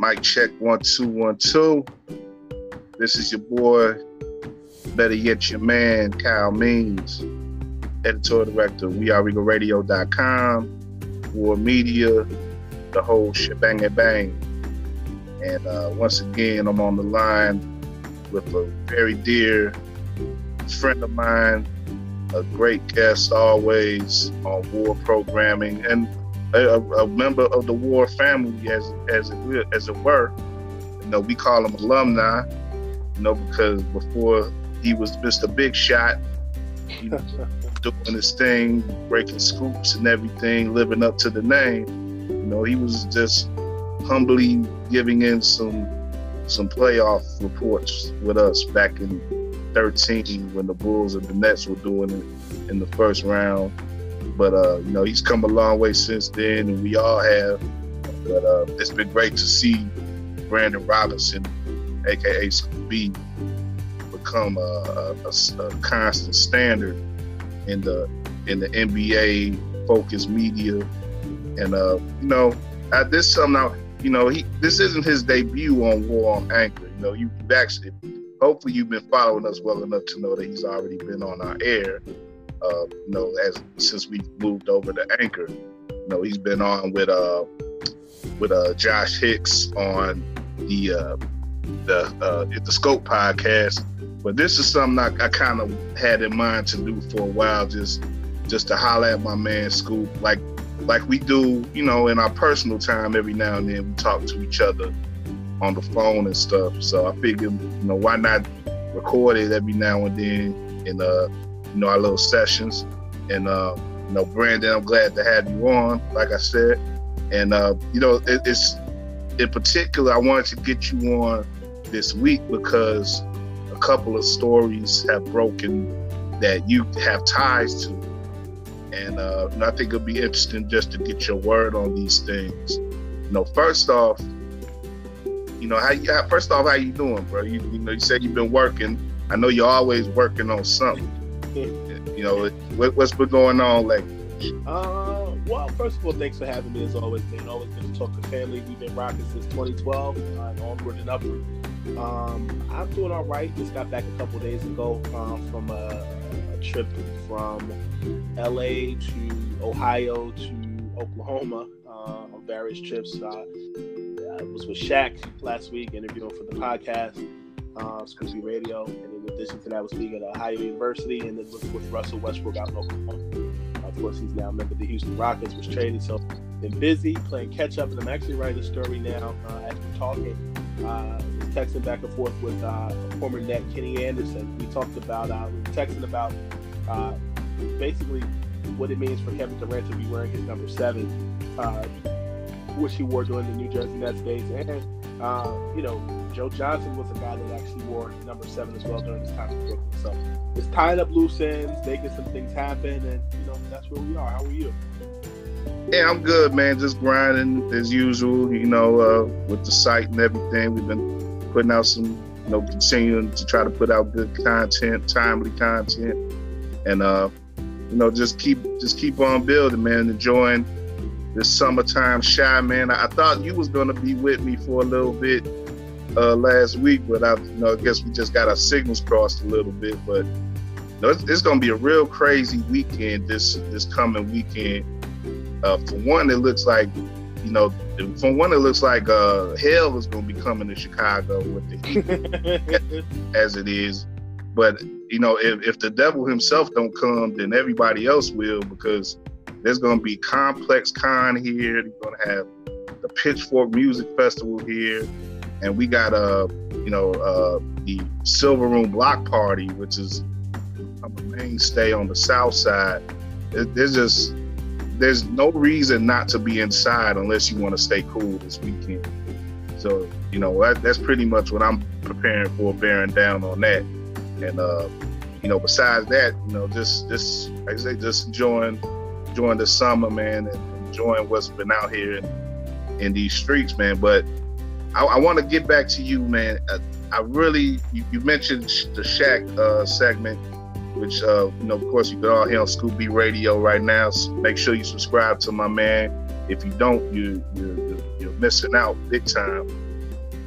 Mic check one two one two. This is your boy, better yet your man, Kyle Means, editorial director of WeAreRegalRadio.com, War Media, the whole shebang and bang. And uh, once again, I'm on the line with a very dear friend of mine, a great guest always on war programming, and a, a member of the war family, as as it, as it were. You know, we call him alumni. You know, because before he was Mr. Big Shot, he was doing his thing, breaking scoops and everything, living up to the name. You know, he was just humbly giving in some some playoff reports with us back in 13 when the Bulls and the Nets were doing it in the first round. But uh, you know, he's come a long way since then, and we all have. But uh, it's been great to see Brandon Robinson, aka Scoop B, become a, a, a, constant standard in the in the NBA focused media. And uh, you know, I, this something you know, he this isn't his debut on War on Anchor. You know, you've actually hopefully you've been following us well enough to know that he's already been on our air uh, you know, as since we moved over to Anchor. You know, he's been on with uh with uh Josh Hicks on the uh the uh the Scope podcast. But this is something I, I kind of had in mind to do for a while, just just to holler at my man Scoop, like like we do, you know, in our personal time every now and then we talk to each other on the phone and stuff. So I figured, you know, why not record it every now and then and uh you know, our little sessions. And, uh, you know, Brandon, I'm glad to have you on, like I said. And, uh, you know, it, it's in particular, I wanted to get you on this week because a couple of stories have broken that you have ties to. And, uh, and I think it'll be interesting just to get your word on these things. You know, first off, you know, how you, first off, how you doing, bro? You, you know, you said you've been working. I know you're always working on something you know, what, has been going on lately? Uh, well, first of all, thanks for having me as always, man. Always good to talk to family. We've been rocking since 2012, uh, onward and upward. Um, I'm doing all right. Just got back a couple days ago um, from a, a, trip from LA to Ohio to Oklahoma uh, on various trips. Uh, I was with Shaq last week interviewing for the podcast uh, Radio, and in addition to that, was speaking at Ohio University, and then with, with Russell Westbrook out in Oklahoma. Of course, he's now a member of the Houston Rockets, was traded. So, been busy playing catch up, and I'm actually writing a story now uh, as we're talking. Uh, texting back and forth with uh, former net Kenny Anderson. We talked about uh, we were texting about uh, basically what it means for Kevin Durant to be wearing his number seven, uh, which he wore during the New Jersey Nets days, and uh, you know, Joe Johnson was a guy that actually wore number seven as well during his time in Brooklyn. So it's tying up loose ends, making some things happen, and you know that's where we are. How are you? Yeah, I'm good, man. Just grinding as usual. You know, uh, with the site and everything, we've been putting out some, you know, continuing to try to put out good content, timely content, and uh, you know, just keep just keep on building, man. Enjoying this summertime Chi, man. I, thought you was gonna be with me for a little bit uh, last week, but I, you know, I guess we just got our signals crossed a little bit. But you know, it's, it's gonna be a real crazy weekend this this coming weekend. Uh, for one, it looks like you know, for one, it looks like uh, hell is gonna be coming to Chicago with the heat as it is. But you know, if, if the devil himself don't come, then everybody else will because there's going to be ComplexCon here. They're going to have the Pitchfork Music Festival here, and we got a, uh, you know, uh, the Silver Room Block Party, which is a mainstay on the South Side. There's just there's no reason not to be inside unless you want to stay cool this weekend. So you know that, that's pretty much what I'm preparing for, bearing down on that. And uh, you know, besides that, you know, just just like I say, just enjoying enjoying the summer, man, and enjoying what's been out here in, in these streets, man. But I, I want to get back to you, man. I, uh, I really, you, you, mentioned the Shaq uh, segment, which, uh, you know, of course, you can all hear on Scoop B Radio right now. So make sure you subscribe to my man. If you don't, you, you're, you're missing out big time.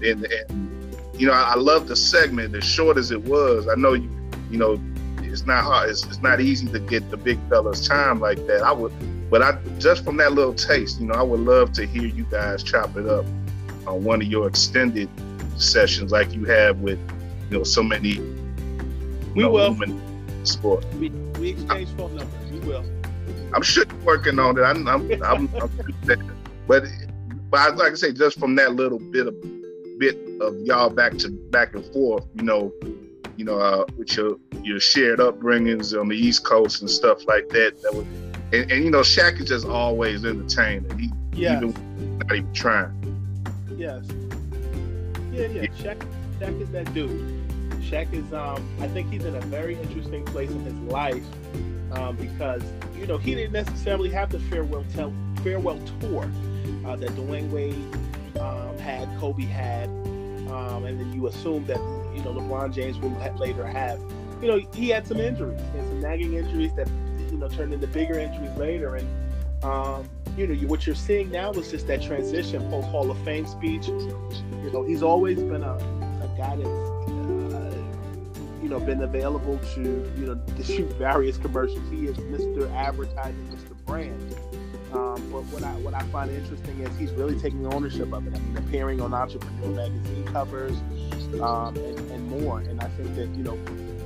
and, and you know, I, I love the segment as short as it was. I know you, you know, it's not hard. It's, it's not easy to get the big fellas time like that. I would, but I just from that little taste, you know, I would love to hear you guys chop it up on one of your extended sessions like you have with, you know, so many. We will. Sport. We, we exchange phone numbers. We will. I'm sure you're working on it. I'm, I'm, I'm, I'm but, but like I say, just from that little bit of bit of y'all back to back and forth, you know, you know, uh, with your your shared upbringings on the East Coast and stuff like that. That was, and, and you know, Shaq is just always entertaining. He yes. even not even trying. Yes. Yeah, yeah. Shaq, Shaq is that dude. Shaq is. Um, I think he's in a very interesting place in his life um, because you know he didn't necessarily have the farewell farewell tour uh, that Dwyane Wade um, had, Kobe had, um, and then you assume that you know LeBron James will ha- later have. You know, he had some injuries, and some nagging injuries that you know turned into bigger injuries later, and um, you know, you, what you're seeing now is just that transition post Hall of Fame speech. You know, he's always been a, a guy that's, uh, you know, been available to, you know, to shoot various commercials. He is Mr. Advertising, Mr. Brand. Um, but what I what I find interesting is he's really taking ownership of it. I mean, appearing on Entrepreneur magazine covers um, and, and more. And I think that you know,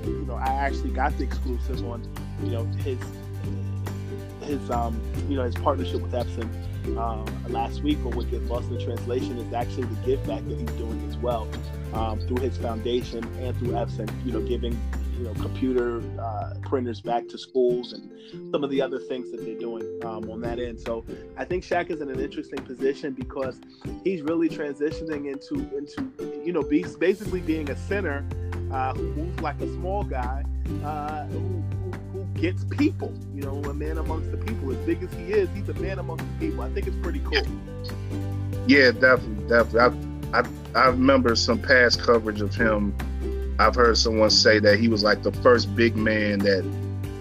you know, I actually got the exclusive on, you know, his his um, you know his partnership with Epson uh, last week, or with his Lost in Translation, is actually the give back that he's doing as well um, through his foundation and through Epson. You know, giving you know computer uh, printers back to schools and some of the other things that they're doing um, on that end. So I think Shaq is in an interesting position because he's really transitioning into into you know basically being a center uh, who moves like a small guy uh, who, gets people. You know, a man amongst the people. As big as he is, he's a man amongst the people. I think it's pretty cool. Yeah, definitely, definitely. I, I, I remember some past coverage of him. I've heard someone say that he was like the first big man that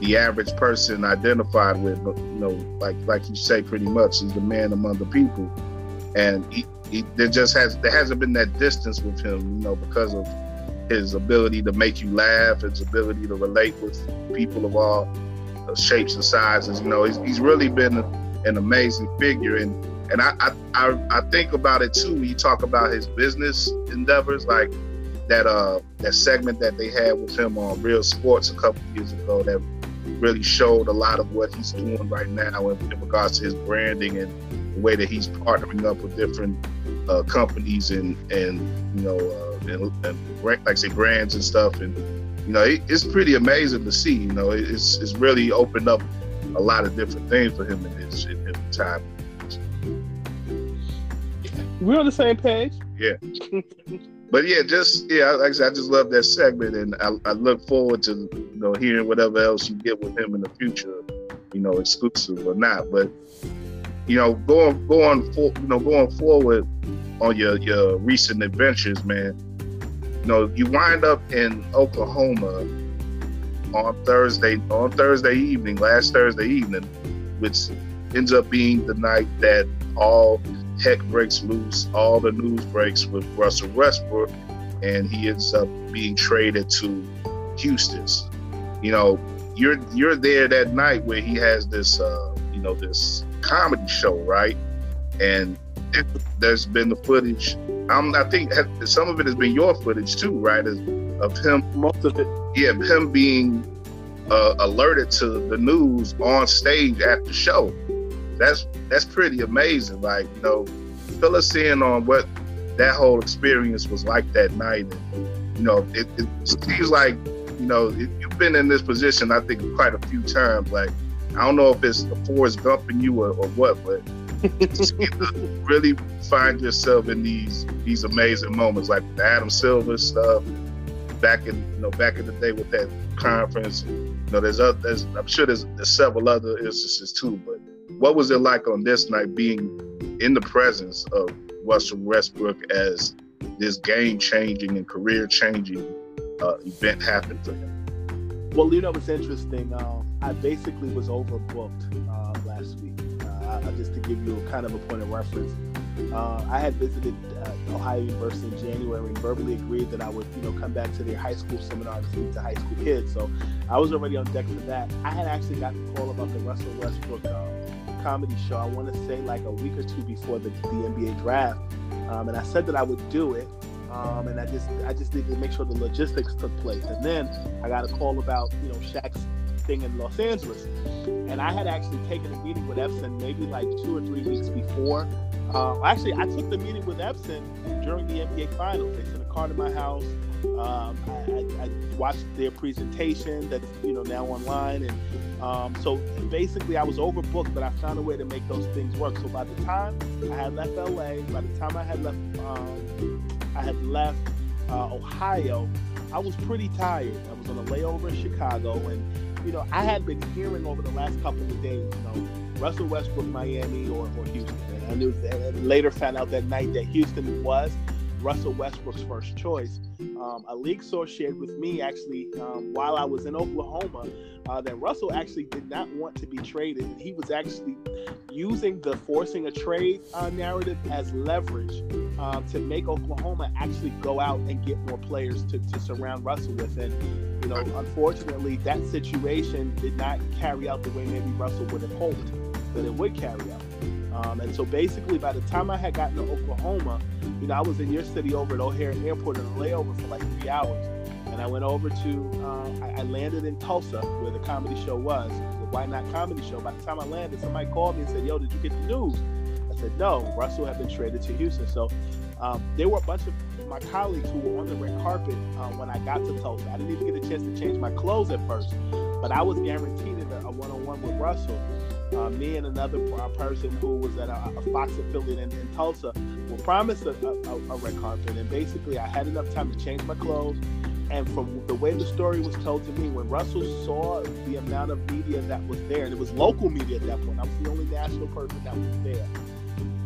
the average person identified with. But you know, like like you say, pretty much he's the man among the people, and he, he there just has there hasn't been that distance with him, you know, because of his ability to make you laugh, his ability to relate with people of all shapes and sizes. You know, he's, he's really been an amazing figure. And and I, I, I think about it too. When you talk about his business endeavors, like that uh that segment that they had with him on Real Sports a couple years ago, that really showed a lot of what he's doing right now in, in regards to his branding and the way that he's partnering up with different uh, companies and and you know. Uh, and, and like I say brands and stuff. And you know it, it's pretty amazing to see you know it's it's really opened up a lot of different things for him in his in his time. We're on the same page? Yeah. But yeah just yeah like I said I just love that segment and I, I look forward to you know hearing whatever else you get with him in the future you know exclusive or not. But you know going going for you know going forward on your your recent adventures man you know, you wind up in Oklahoma on Thursday on Thursday evening, last Thursday evening, which ends up being the night that all heck breaks loose, all the news breaks with Russell Westbrook, and he ends up being traded to Houston's. You know, you're you're there that night where he has this uh, you know, this comedy show, right? And there's been the footage um, I think some of it has been your footage too, right? Of him, most of it, yeah, him being uh, alerted to the news on stage at the show. That's that's pretty amazing. Like you know, fill us in on what that whole experience was like that night. And, you know, it, it seems like you know it, you've been in this position. I think quite a few times. Like I don't know if it's the force bumping you or, or what, but really find yourself in these these amazing moments, like the Adam Silver stuff. Back in you know back in the day with that conference, you know there's other there's, I'm sure there's, there's several other instances too. But what was it like on this night being in the presence of Russell Westbrook as this game changing and career changing uh, event happened for him? Well, you know what's interesting. Um, I basically was overbooked uh, last week. Uh, just to give you kind of a point of reference, Uh, I had visited uh, Ohio University in January and verbally agreed that I would, you know, come back to their high school seminar to speak to high school kids. So I was already on deck for that. I had actually gotten the call about the Russell Westbrook um, comedy show. I want to say like a week or two before the, the NBA draft, um, and I said that I would do it. Um, and I just I just needed to make sure the logistics took place. And then I got a call about you know Shaq's thing in Los Angeles, and I had actually taken a meeting with Epson maybe like two or three weeks before. Uh, actually, I took the meeting with Epson during the NBA Finals. They sent a car to my house. Um, I, I, watched their presentation that's you know now online, and um, so basically I was overbooked, but I found a way to make those things work. So by the time I had left LA, by the time I had left, um, I had left uh, Ohio, I was pretty tired. I was on a layover in Chicago, and you know I had been hearing over the last couple of days, you know, Russell Westbrook, Miami, or, or Houston. And I knew, and later found out that night that Houston was Russell Westbrook's first choice. Um, a league source shared with me actually um, while I was in Oklahoma uh, that Russell actually did not want to be traded. He was actually using the forcing a trade uh, narrative as leverage uh, to make Oklahoma actually go out and get more players to, to surround Russell with. And, you know, unfortunately, that situation did not carry out the way maybe Russell would have hoped that it would carry out. Um, and so basically, by the time I had gotten to Oklahoma, you know, I was in your city over at O'Hare Airport on a layover for like three hours. And I went over to, uh, I, I, landed in Tulsa where the comedy show was, the Why Not Comedy Show. By the time I landed, somebody called me and said, Yo, did you get the news? I said, No, Russell had been traded to Houston. So um, there were a bunch of my colleagues who were on the red carpet um, when I got to Tulsa. I didn't even get a chance to change my clothes at first, but I was guaranteed a one on one with Russell uh, me and another person who was at a, a Fox affiliate in, in, Tulsa were promised a, a, a, red carpet. And basically, I had enough time to change my clothes. And from the way the story was told to me, when Russell saw the amount of media that was there, and it was local media at that point, I was the only national person that was there.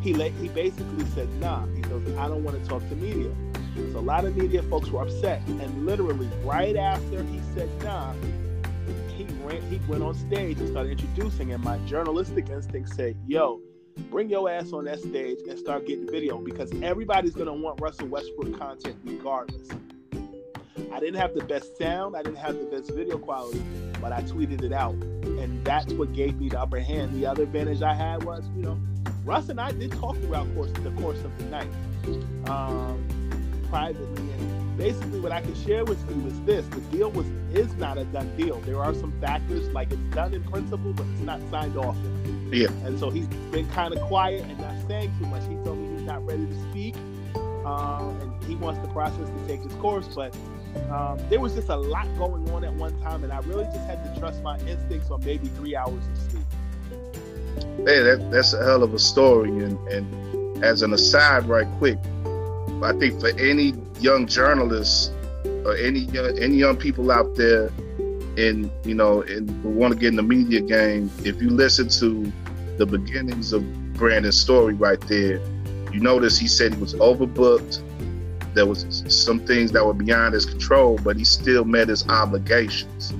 He he basically said, "Nah." He goes, "I don't want to talk to media." So a lot of media folks were upset, and literally right after he said, "Nah," ran, he went on stage and started introducing, and my journalistic instinct said, "Yo, bring your ass on that stage and start getting video because everybody's gonna want Russell Westbrook content regardless." I didn't have the best sound, I didn't have the best video quality, but I tweeted it out, and that's what gave me the upper hand. The other advantage I had was, you know, Russ and I did talk throughout course the course of the night, um, privately basically what I can share with you is this: the deal was is not a done deal. There are some factors like it's done in principle, but it's not signed off. Yeah. And so he's been kind of quiet and not saying too much. He told me he's not ready to speak, um, and he wants the process to take its course. But um, there was just a lot going on at one time, and I really just had to trust my instincts on maybe three hours of sleep. Hey, that, that's a hell of a story. And, and as an aside, right quick, I think for any young journalists or any young, any young people out there and you know and want to get in the media game, if you listen to the beginnings of Brandon's story right there, you notice he said he was overbooked. There was some things that were beyond his control, but he still met his obligations,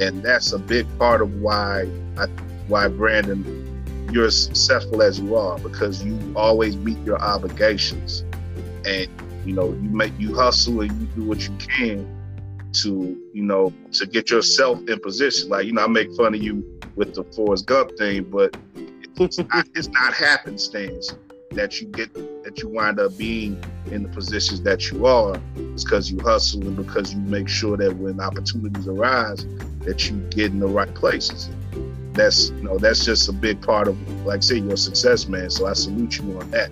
and that's a big part of why I, why Brandon you're as successful as you are because you always meet your obligations and you know you make you hustle and you do what you can to you know to get yourself in position. Like you know i make fun of you with the Forrest Gump thing but it's not, it's not happenstance that you get that you wind up being in the positions that you are. It's because you hustle and because you make sure that when opportunities arise that you get in the right places. That's you know that's just a big part of like I say your success man. So i salute you on that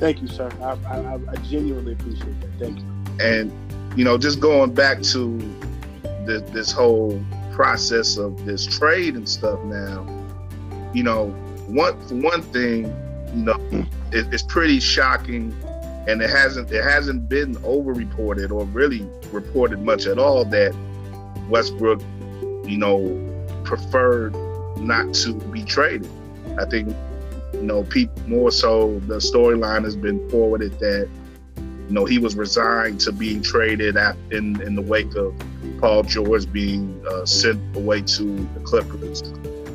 Thank you, sir. I, I, I genuinely appreciate that. Thank you. And you know, just going back to the, this whole process of this trade and stuff now, you know, one for one thing, you know, hmm. it, it's pretty shocking, and it hasn't it hasn't been over reported or really reported much at all that Westbrook, you know, preferred not to be traded. I think you know, people more so the storyline has been forwarded that you know he was resigned to being traded at, in in the wake of Paul George being uh, sent away to the Clippers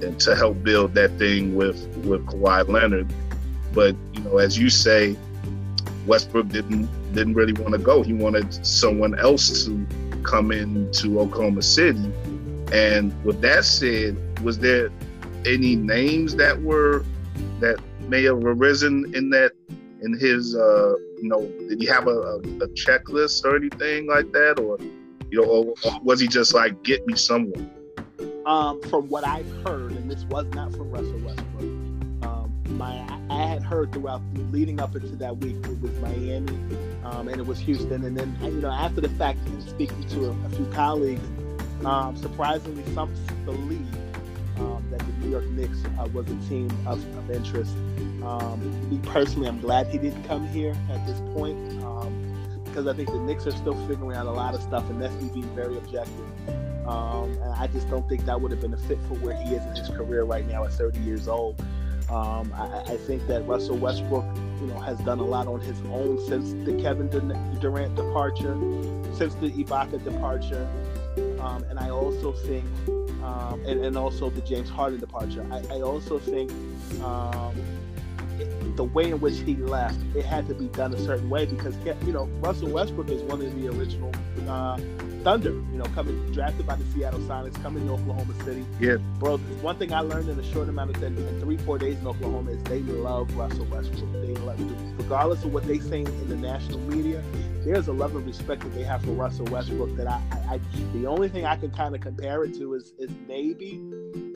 and to help build that thing with with Kawhi Leonard. But you know, as you say, Westbrook didn't didn't really want to go. He wanted someone else to come into Oklahoma City. And with that said, was there any names that were that may have arisen in that in his uh you know did he have a, a, a checklist or anything like that? Or you know or, or was he just like get me someone um from what i've heard and this was not from russell westbrook um my i had heard throughout leading up into that week it was miami um, and it was houston. And then you know after the fact speaking to a, a few colleagues um, surprisingly some believe that the New York Knicks uh, was a team of, of interest. Um, me personally, I'm glad he didn't come here at this point um, because I think the Knicks are still figuring out a lot of stuff, and that's me being very objective. Um, and I just don't think that would have been a fit for where he is in his career right now at 30 years old. Um, I, I, think that Russell Westbrook, you know, has done a lot on his own since the Kevin Durant departure, since the Ibaka departure, um, and I also think um, and, and also the James Harden departure. I, I also think um, it, the way in which he left, it had to be done a certain way because you know Russell Westbrook is one of the original uh, Thunder. You know, coming drafted by the Seattle Sonics, coming to Oklahoma City. Yeah, bro. One thing I learned in a short amount of time, in three four days in Oklahoma, is they love Russell Westbrook. They love, regardless of what they say in the national media, there's a level of respect that they have for Russell Westbrook that I, I, I the only thing I can kind of compare it to is is maybe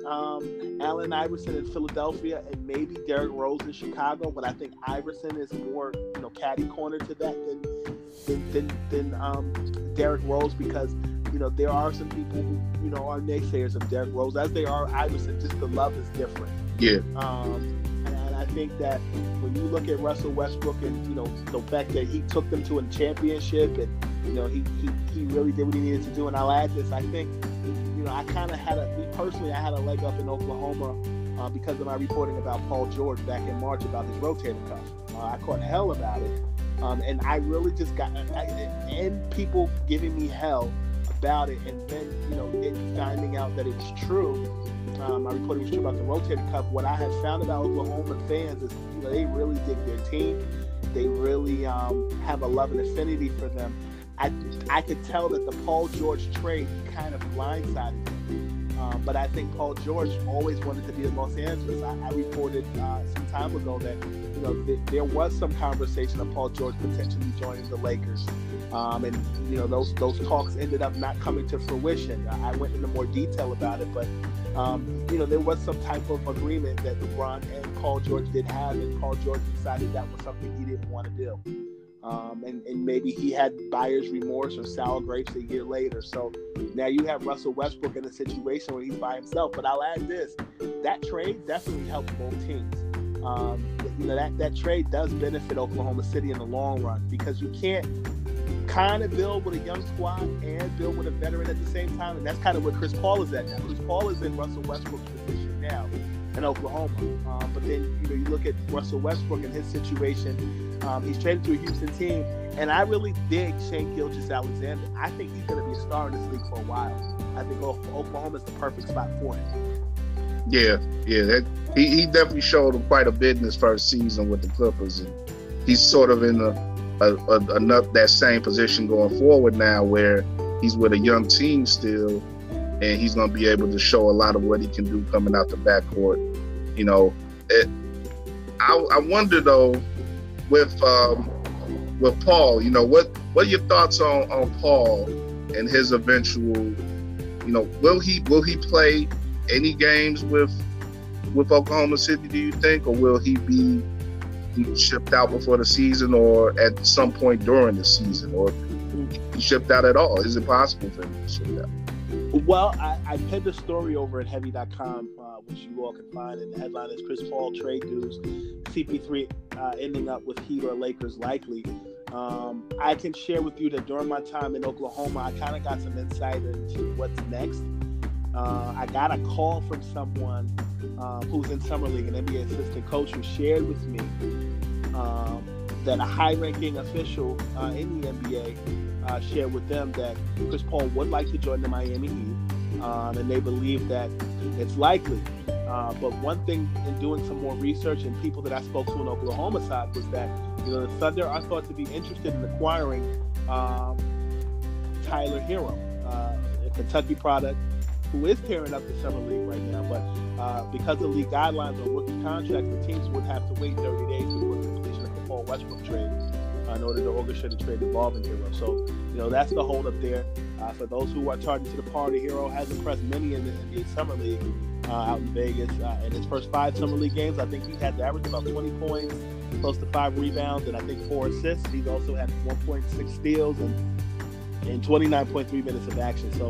um, Allen Iverson in Philadelphia and maybe Derrick Rose in Chicago, but I think Iverson is more you know caddy corner to that than than than, than um, Derrick Rose because you know there are some people who you know are naysayers of Derrick Rose as they are Iverson. Just the love is different. Yeah. Um, I think that when you look at Russell Westbrook and you know the fact that he took them to a championship and you know he he, he really did what he needed to do, and I'll add this, I think you know I kind of had a me personally I had a leg up in Oklahoma uh, because of my reporting about Paul George back in March about his rotator cuff. Uh, I caught hell about it, um, and I really just got I, and people giving me hell about it, and then you know it, finding out that it was true um, my reporting was true about the rotator cuff. What I have found about Oklahoma fans is you know, they really dig their team. They really um, have a love and affinity for them. I, I could tell that the Paul George trade kind of blindsided them. Um, but I think Paul George always wanted to be in Los Angeles. I, I reported uh, some time ago that you know th- there was some conversation of Paul George potentially joining the Lakers. Um, and you know those those talks ended up not coming to fruition. I went into more detail about it, but um, you know there was some type of agreement that LeBron and Paul George did have, and Paul George decided that was something he didn't want to do. Um, and, and maybe he had buyer's remorse or sour grapes a year later. So now you have Russell Westbrook in a situation where he's by himself. But I'll add this: that trade definitely helped both teams. Um, you know that that trade does benefit Oklahoma City in the long run because you can't kind of build with a young squad and build with a veteran at the same time. And that's kind of where Chris Paul is at now. Chris Paul is in Russell Westbrook's position now in Oklahoma. Um, but then you know you look at Russell Westbrook and his situation. Um, he's traded to a Houston team, and I really dig Shai Gilgeous-Alexander. I think he's going to be a star in this league for a while. I think Oklahoma is the perfect spot for him. Yeah, yeah, that, he, he definitely showed quite a bit in his first season with the Clippers, and he's sort of in the a, a, enough that same position going forward now where he's with a young team still and he's going to be able to show a lot of what he can do coming out the backcourt. You know, it, I, I wonder though with um, with Paul, you know, what what are your thoughts on on Paul and his eventual, you know, will he will he play any games with with Oklahoma City? Do you think, or will he be shipped out before the season or at some point during the season or shipped out at all? Is it possible for him to ship out? Well, I, I pinned a story over at heavy.com, uh, which you all can find, and the headline is Chris Paul trade news, CP3 uh, ending up with Heat or Lakers likely. Um, I can share with you that during my time in Oklahoma, I kind of got some insight into what's next. Uh, I got a call from someone um, who's in summer league, an NBA assistant coach, who shared with me um, that a high-ranking official uh, in the NBA uh, shared with them that Chris Paul would like to join the Miami Heat, um, and they believe that it's likely Uh, but one thing in doing some more research and people that I spoke to in Oklahoma side was that you know the Thunder are thought to be interested in acquiring um, Tyler Herro, uh, a Kentucky product who is tearing up the summer league right now. But uh, because of league guidelines on rookie contracts, the teams would have to wait 30 days before the Westbrook trade uh, in order to orchestrate the trade involving Herro. So, you know, that's the holdup there. Uh, for those who are targeted to the party, Herro has impressed many in the NBA Summer League uh, out in Vegas. Uh, in his first five Summer League games, I think he had the average about 20 points, close to five rebounds, and I think four assists. He's also had 1.6 steals and, and 29.3 minutes of action. So,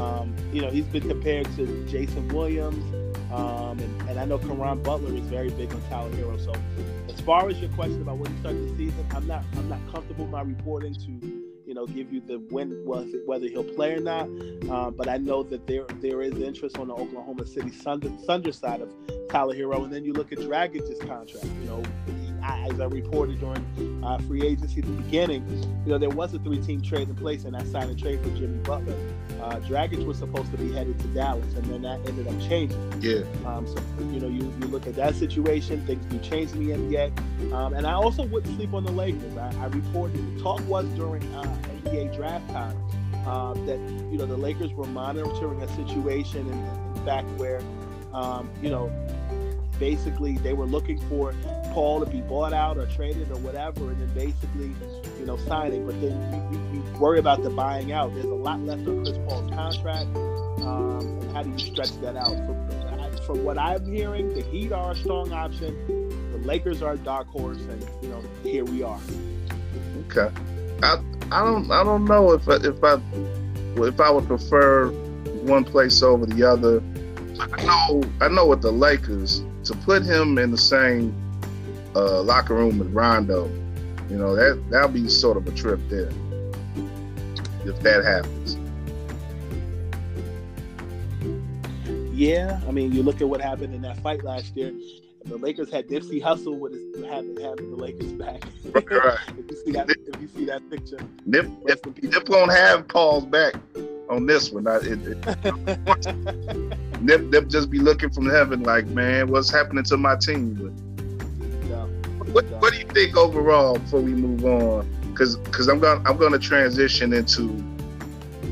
um, you know, he's been compared to Jason Williams, um, and, and, I know Caron Butler is very big on Tyler Herro. So, as far as your question about when you start the season, I'm not I'm not comfortable my reporting to you know give you the when whether he'll play or not. Uh, but I know that there there is interest on the Oklahoma City Thunder, Thunder side of Tyler Herro. and then you look at Dragic's contract. You know, as I reported during uh, free agency at the beginning, you know, there was a three-team trade in place, and I signed a trade for Jimmy Butler. Uh, Dragic was supposed to be headed to Dallas, and then that ended up changing. Yeah. Um, so you know, you, you look at that situation, things do change in the NBA, um, and I also wouldn't sleep on the Lakers. I, I reported the talk was during uh, NBA draft time uh, that you know the Lakers were monitoring a situation, in, in fact, where um, you know basically they were looking for To be bought out or traded or whatever, and then basically, you know, signing. But then you, you, you worry about the buying out. There's a lot left on Chris Paul's contract. Um, and how do you stretch that out? From, from what I'm hearing, the Heat are a strong option. The Lakers are a dark horse, and you know, here we are. Okay, I I don't I don't know if if I if I would prefer one place over the other. I know I know with the Lakers to put him in the same uh, locker room with Rondo, you know that that'll be sort of a trip there if that happens. Yeah, I mean, you look at what happened in that fight last year. The Lakers had Nipsey Hussle with his having, having the Lakers back. Right. if you see that, if you see that picture, Nip, Nip, Nip won't have Paul's back on this one. I, it, it, Nip, Nip just be looking from heaven like, man, what's happening to my team? What, what do you think overall before we move on? Because because I'm gonna I'm to transition into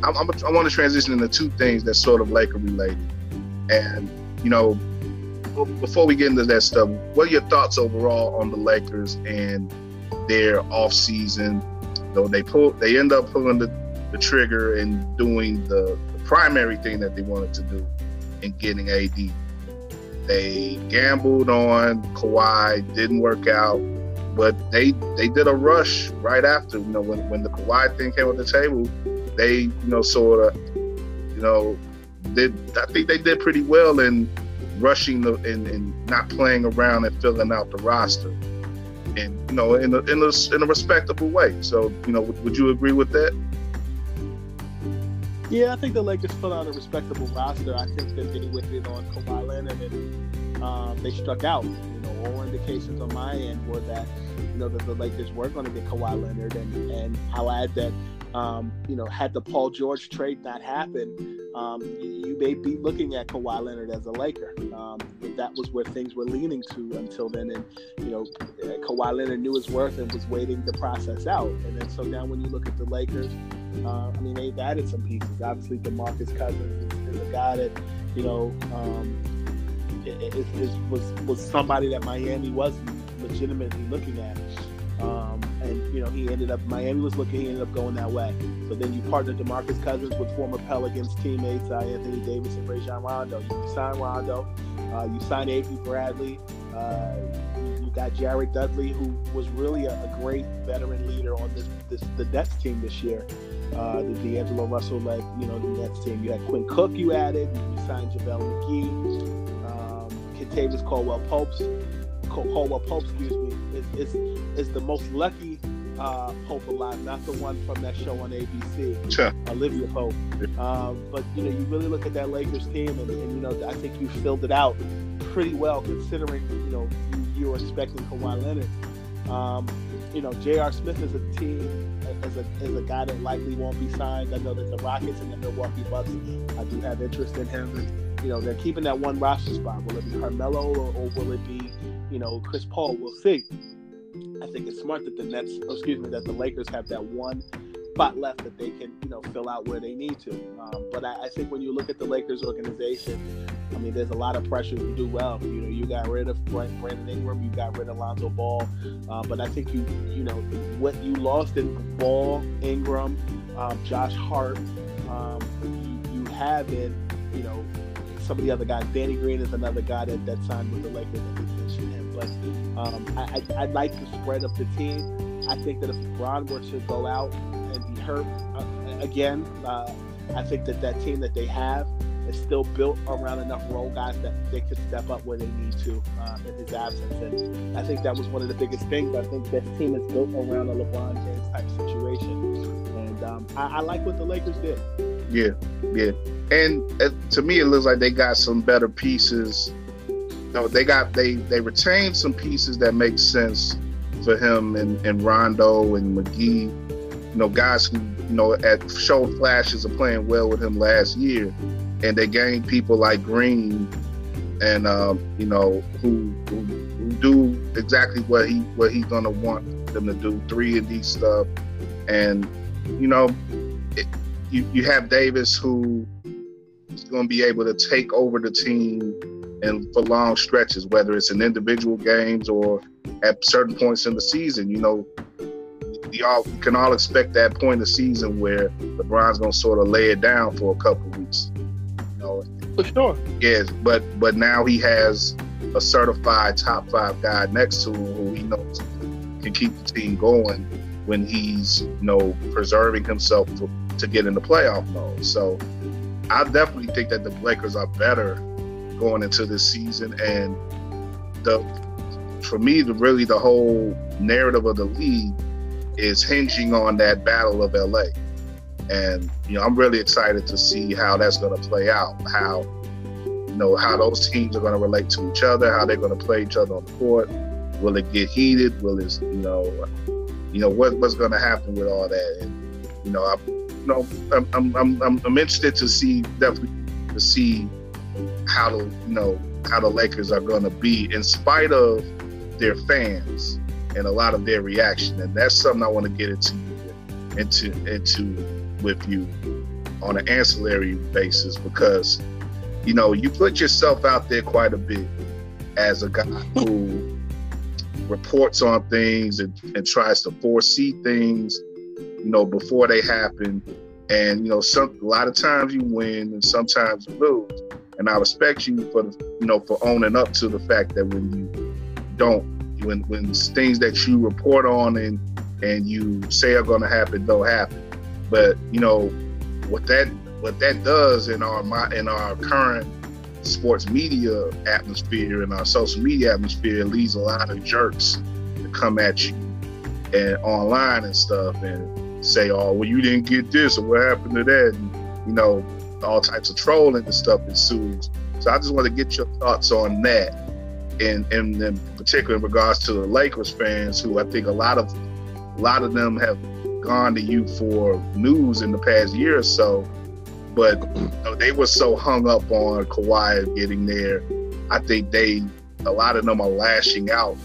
I'm, I'm, i want to transition into two things that's sort of Laker related, and you know before we get into that stuff, what are your thoughts overall on the Lakers and their off season? Though they pull, they end up pulling the the trigger and doing the, the primary thing that they wanted to do and getting AD. They gambled on Kawhi, didn't work out, but they they did a rush right after. You know, when, when the Kawhi thing came on the table, they you know sort of you know did I think they did pretty well in rushing the and, and not playing around and filling out the roster, and you know in a, in a in a respectable way. So you know, would, would you agree with that? Yeah, I think the Lakers put out a respectable roster. I think that they waited on Kawhi Leonard and um, they struck out. You know, all indications on my end were that you know that the Lakers were going to get Kawhi Leonard, and and I'll add that um, you know had the Paul George trade not happened, um, you, may be looking at Kawhi Leonard as a Laker. Um, that was where things were leaning to until then, and you know Kawhi Leonard knew his worth and was waiting the process out. And then so now when you look at the Lakers. Uh, I mean, they've added some pieces. Obviously, DeMarcus Cousins is, is a guy that, you know, um, it, was was somebody that Miami was legitimately looking at. Um, and you know, he ended up Miami was looking, he ended up going that way. So then you partnered DeMarcus Cousins with former Pelicans teammates uh, Anthony Davis and Rajon Rondo. You signed Rondo, uh, you signed Avery Bradley. Uh, you got Jared Dudley, who was really a, a, great veteran leader on this, this the Nets team this year uh, the D'Angelo Russell led, you know, the Nets team. You had Quinn Cook you added, you signed JaVale McGee, Kentavious Caldwell Popes, Caldwell Pope, excuse me, is, is, is the most lucky uh, Pope alive, not the one from that show on ABC, sure. Olivia Pope. Um, but you know, you really look at that Lakers team, and, and, you know, I think you filled it out pretty well, considering you know you, you were expecting Kawhi Leonard. Um, you know, J.R. Smith is a team as a as a guy that likely won't be signed. I know that the Rockets and the Milwaukee Bucks, I do have interest in him. You know, they're keeping that one roster spot. Will it be Carmelo or, or will it be, you know, Chris Paul? We'll see. I think it's smart that the Nets, excuse me, that the Lakers have that one spot left that they can, you know, fill out where they need to. Um, but I, I, think when you look at the Lakers organization, I mean, there's a lot of pressure to do well. You know, you got rid of Brandon Ingram, you got rid of Lonzo Ball, uh, but I think you, you know, what you lost in Ball, Ingram, um, Josh Hart, um, you, you have in, you know, some of the other guys. Danny Green is another guy that, that signed with the Lakers. I mentioned him, but um, I, I, I like to spread up the team. I think that if LeBron were to go out and be hurt uh, again, uh, I think that that team that they have is still built around enough role guys that they could step up where they need to um, in his absence. And I think that was one of the biggest things. I think this team is built around a LeBron James type situation. And um, I, I, like what the Lakers did. Yeah, yeah. And uh, to me, it looks like they got some better pieces. No, they got they they retained some pieces that make sense for him and, and Rondo and McGee. You know, guys who you know at showed flashes of playing well with him last year and they gained people like Green, and um, you know who, who, who do exactly what he what he's gonna want them to do, three and D stuff, and you know it, you you have Davis who is going to be able to take over the team and for long stretches, whether it's in individual games or at certain points in the season. You know, we all we can all expect that point in the season where LeBron's going to sort of lay it down for a couple weeks know. For sure. Yes, but but now he has a certified top five guy next to him who he knows can keep the team going when he's you know preserving himself to, to get in the playoff mode. So I definitely think that the Lakers are better going into this season, and the for me, the really the whole narrative of the league is hinging on that battle of LA. And you know, I'm really excited to see how that's going to play out. How you know how those teams are going to relate to each other, how they're going to play each other on the court. Will it get heated? Will it, you know, you know what, what's going to happen with all that? And you know, I, know, I'm, I'm, I'm, I'm interested to see definitely to see how the you know how the Lakers are going to be in spite of their fans and a lot of their reaction, and that's something I want to get into into into with you on an ancillary basis because you know you put yourself out there quite a bit as a guy who reports on things and, and tries to foresee things you know before they happen. And you know some a lot of times you win and sometimes you lose. And i respect you for you know for owning up to the fact that when you don't when when things that you report on and and you say are going to happen don't happen. But you know what that what that does in our in our current sports media atmosphere and our social media atmosphere leads a lot of jerks to come at you and online and stuff. And say, "Oh, well, you didn't get this, or what happened to that?" And you know, all types of trolling and stuff ensues. So I just want to get your thoughts on that, and and in particular in regards to the Lakers fans, who I think a lot of a lot of them have gone to you for news in the past year or so, but you know, they were so hung up on Kawhi getting there. I think they, a lot of them are lashing out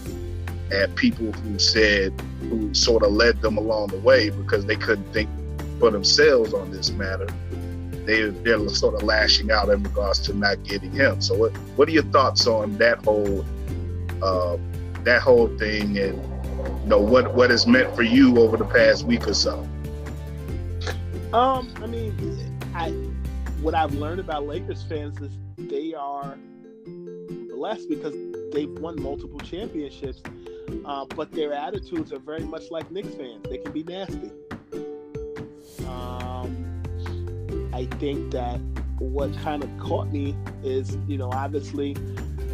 at people who said, who sort of led them along the way because they couldn't think for themselves on this matter. They, they're sort of lashing out in regards to not getting him. So, what, what are your thoughts on that whole, uh, that whole thing and you know what what is meant for you over the past week or so? Um, I mean, I what I've learned about Lakers fans is they are blessed because they've won multiple championships, uh, but their attitudes are very much like Knicks fans. They can be nasty. Um, I think that what kind of caught me is, you know, obviously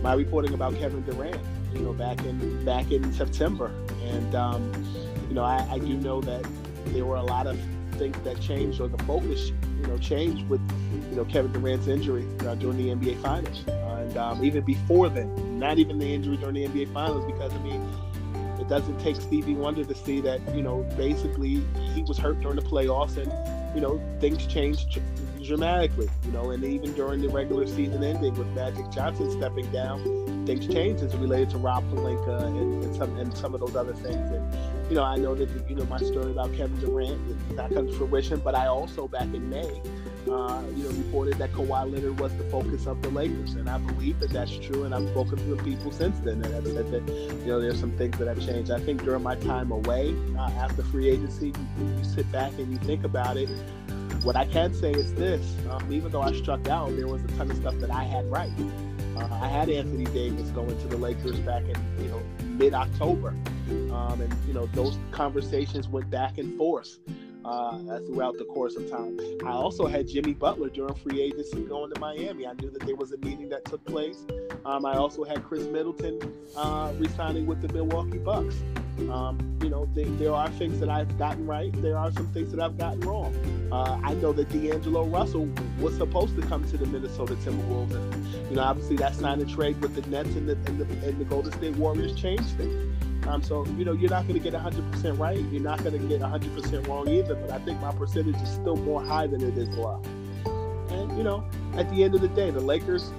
my reporting about Kevin Durant you know, back in back in September. And um, you know, I, I do know that there were a lot of things that changed, or the focus, you know, changed with you know Kevin Durant's injury uh, during the NBA Finals, uh, and um, even before then, not even the injury during the NBA Finals, because I mean, doesn't take Stevie Wonder to see that you know basically he was hurt during the playoffs, and you know, things changed dramatically, you know, and even during the regular season ending with Magic Johnson stepping down, things changed as related to Rob Pelinka and, and some and some of those other things. And you know, I know that you know my story about Kevin Durant did not come to fruition, but I also back in May uh, you know, reported that Kawhi Leonard was the focus of the Lakers, and I believe that that's true. And I've spoken to the people since then, and have said that you know there's some things that have changed. I think during my time away uh, after free agency, you, you, sit back and you think about it. What I can say is this: um, even though I struck out, there was a ton of stuff that I had right. Uh, I had Anthony Davis going to the Lakers back in you know mid October, um, and you know those conversations went back and forth uh, throughout the course of time. I also had Jimmy Butler during free agency going to Miami. I knew that there was a meeting that took place. Um, I also had Khris Middleton uh, resigning with the Milwaukee Bucks. Um, you know, they, there are things that I've gotten right. There are some things that I've gotten wrong. Uh, I know that D'Angelo Russell was supposed to come to the Minnesota Timberwolves, and you know, obviously that sign and trade with the Nets and the, and the, and the Golden State Warriors changed things. Um, so you know you're not going to get 100% right. You're not going to get 100% wrong either. But I think my percentage is still more high than it is low. And you know, at the end of the day, the Lakers,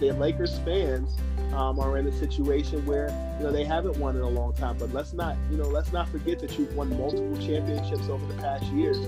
the Lakers fans um, are in a situation where you know they haven't won in a long time. But let's not you know let's not forget that you've won multiple championships over the past years.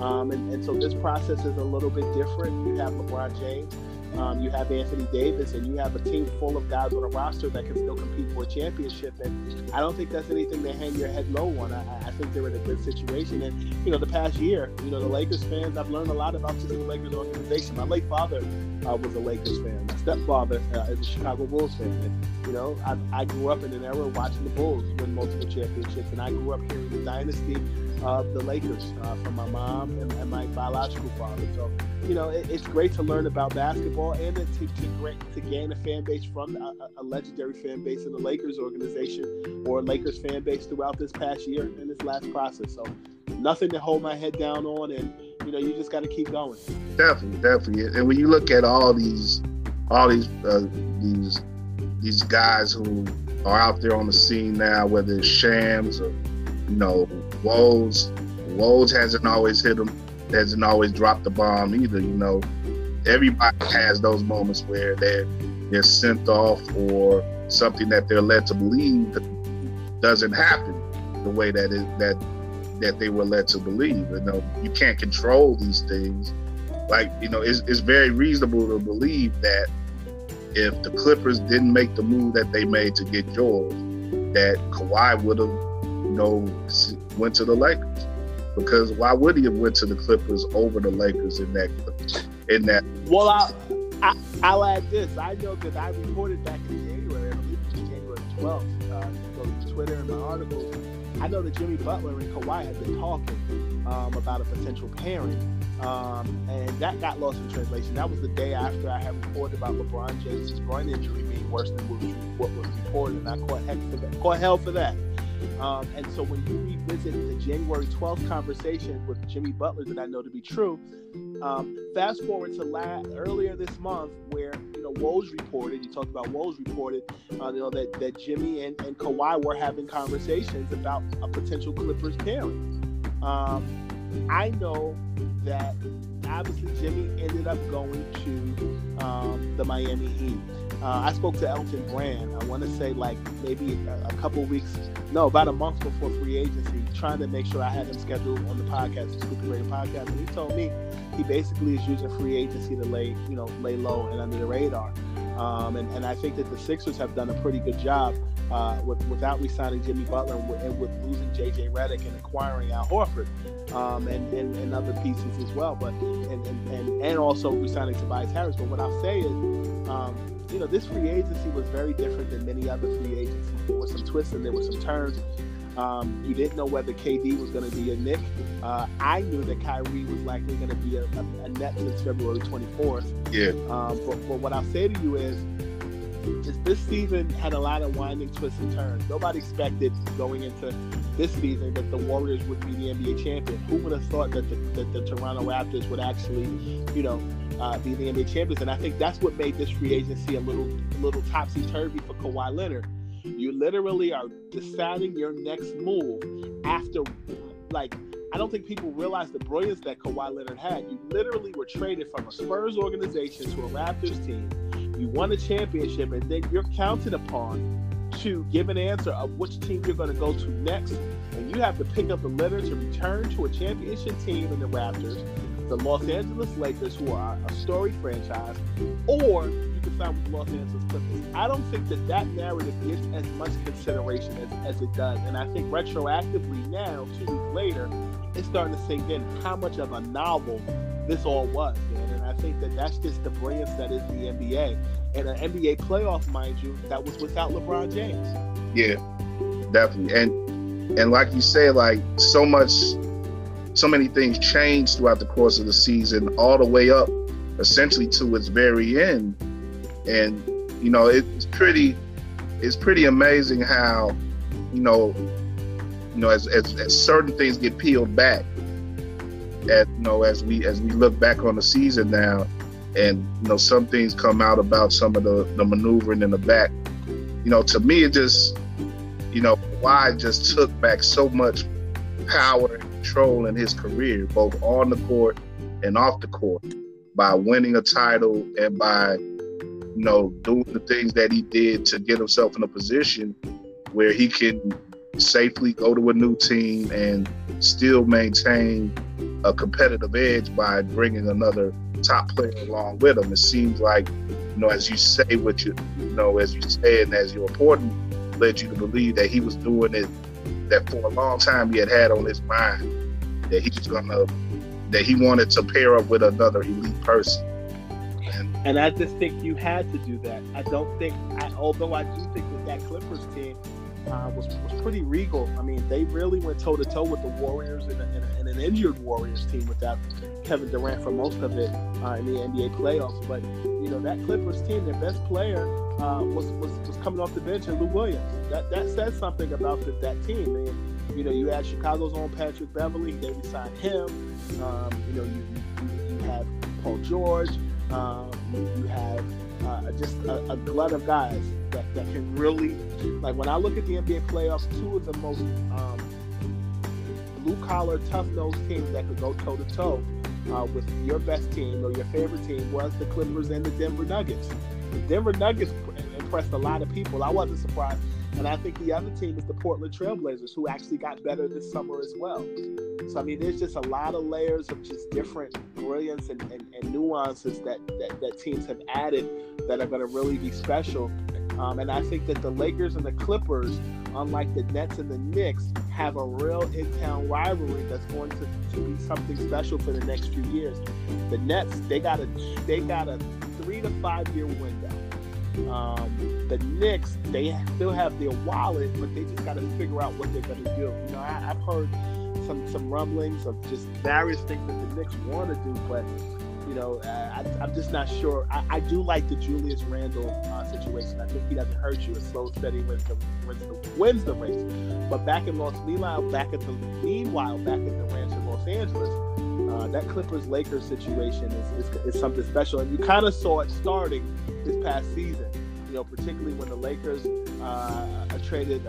Um, and, and so this process is a little bit different. You have LeBron James. Um, you have Anthony Davis, and you have a team full of guys on a roster that can still compete for a championship. And I don't think that's anything to hang your head low on. I, I think they're in a good situation. And you know, the past year, you know, the Lakers fans, I've learned a lot about the Lakers organization. My late father uh, was a Lakers fan. My stepfather uh, is a Chicago Bulls fan. And, you know, I, I grew up in an era watching the Bulls win multiple championships, and I grew up hearing the dynasty of the Lakers uh, from my mom and, and, my biological father. So, you know, it, it's great to learn about basketball and to, to, to gain a fan base from a, a, legendary fan base in the Lakers organization or Lakers fan base throughout this past year and this last process. So, nothing to hold my head down on, and you know, you just got to keep going. Definitely, definitely. And when you look at all these, all these, uh, these, these guys who are out there on the scene now, whether it's Shams or you know, Woj, Woj hasn't always hit him, hasn't always dropped the bomb either. You know, everybody has those moments where they're they're sent off or something that they're led to believe doesn't happen the way that it that that they were led to believe. You know, you can't control these things. Like you know, it's, it's very reasonable to believe that if the Clippers didn't make the move that they made to get George, that Kawhi would have you know went to the Lakers because why would he have went to the Clippers over the Lakers in that in that? Well, I, I I'll add this. I know that I reported back in January, I believe it was January 12th. Uh, go Twitter and my articles. I know that Jimmy Butler and Kawhi had been talking um, about a potential pairing, um, and that got lost in translation. That was the day after I had reported about LeBron James' groin injury being worse than what was, what was reported, and I caught heck for that. Caught hell for that. Um, and so when you revisit the January 12th conversation with Jimmy Butler that I know to be true, um, fast forward to la- earlier this month where, you know, Woj reported, you talked about Woj reported, uh, you know, that, that Jimmy and, and Kawhi were having conversations about a potential Clippers pairing. Um, I know that obviously Jimmy ended up going to um, the Miami Heat. Uh, I spoke to Elton Brand. I want to say like maybe a, a, couple weeks, no, about a month before free agency, trying to make sure I had him scheduled on the podcast, the Scoop B Radio podcast. And he told me he basically is using free agency to lay, you know, lay low and under the radar. Um, and, and I think that the Sixers have done a pretty good job uh, with, without re-signing Jimmy Butler and with, and with losing J.J. Redick and acquiring Al Horford um, and, and, and, other pieces as well. But and, and, and, also re-signing Tobias Harris. But what I'll say is, um, you know, this free agency was very different than many other free agencies. There were some twists and there were some turns. Um, you didn't know whether KD was going to be a Knick. Uh, I knew that Kyrie was likely going to be a, a, a net since February 24th. Yeah. Um, but, but what I'll say to you is, is this season had a lot of winding twists and turns. Nobody expected going into this season that the Warriors would be the NBA champion. Who would have thought that the, that the Toronto Raptors would actually, you know, uh, be the NBA champions? And I think that's what made this free agency a little, a little topsy turvy for Kawhi Leonard. You literally are deciding your next move after, like, I don't think people realize the brilliance that Kawhi Leonard had. You literally were traded from a Spurs organization to a Raptors team. You won a championship, and then you're counted upon to give an answer of which team you're going to go to next. And you have to pick up the litter to return to a championship team in the Raptors, the Los Angeles Lakers, who are a storied franchise, or you can sign with the Los Angeles Clippers. I don't think that that narrative gets as much consideration as, as it does. And I think retroactively now, two weeks later, it's starting to sink in how much of a novel this all was. And I think that that's just the brilliance that is the NBA and an NBA playoff, mind you, that was without LeBron James. Yeah, definitely. And and like you say, like so much, so many things changed throughout the course of the season, all the way up, essentially to its very end. And you know, it's pretty, it's pretty amazing how, you know, you know, as, as, as certain things get peeled back, at you know, as we as we look back on the season now, and you know, some things come out about some of the the maneuvering in the back. You know, to me, it just, you know, Kawhi just took back so much power and control in his career, both on the court and off the court, by winning a title and by, you know, doing the things that he did to get himself in a position where he can safely go to a new team and still maintain a competitive edge by bringing another top player along with him. It seems like, you know, as you say what you, you know, as you say and as your reporting led you to believe that he was doing it, that for a long time he had had on his mind that he was gonna, that he wanted to pair up with another elite person. And, and I just think you had to do that. I don't think, I, although I do think that that Clippers team uh, was was pretty regal. I mean, they really went toe to toe with the Warriors and, and, an injured Warriors team without Kevin Durant for most of it uh, in the NBA playoffs. But you know that Clippers team, their best player uh, was, was was coming off the bench, and Lou Williams. That that says something about the, that team. And you know, you had Chicago's own Patrick Beverley. They signed him. Um, you know, you, you, you have Paul George. Um, you have uh, just a, a, glut of guys that, that can really, like when I look at the NBA playoffs, two of the most um, blue collar, tough nosed teams that could go toe to toe with your best team or your favorite team was the Clippers and the Denver Nuggets. The Denver Nuggets impressed a lot of people. I wasn't surprised. And I think the other team is the Portland Trailblazers, who actually got better this summer as well. So I mean, there's just a lot of layers of just different brilliance and, and, and nuances that, that, that teams have added that are going to really be special. Um, and I think that the Lakers and the Clippers, unlike the Nets and the Knicks, have a real in-town rivalry that's going to, to be something special for the next few years. The Nets, they got a they got a three to five year window. Um, the Knicks, they still have their wallet, but they just got to figure out what they're going to do. You know, I, I've heard some some rumblings of just various things that the Knicks want to do, but you know, uh, I, am just not sure. I, I, do like the Julius Randle uh, situation. I think he doesn't hurt you. It's slow, steady wins the, wins the, wins the race. But back in Los, meanwhile, back at the meanwhile back at the ranch in Los Angeles, uh, that Clippers Lakers situation is, is, is something special, and you kind of saw it starting this past season. You know, particularly when the Lakers uh, traded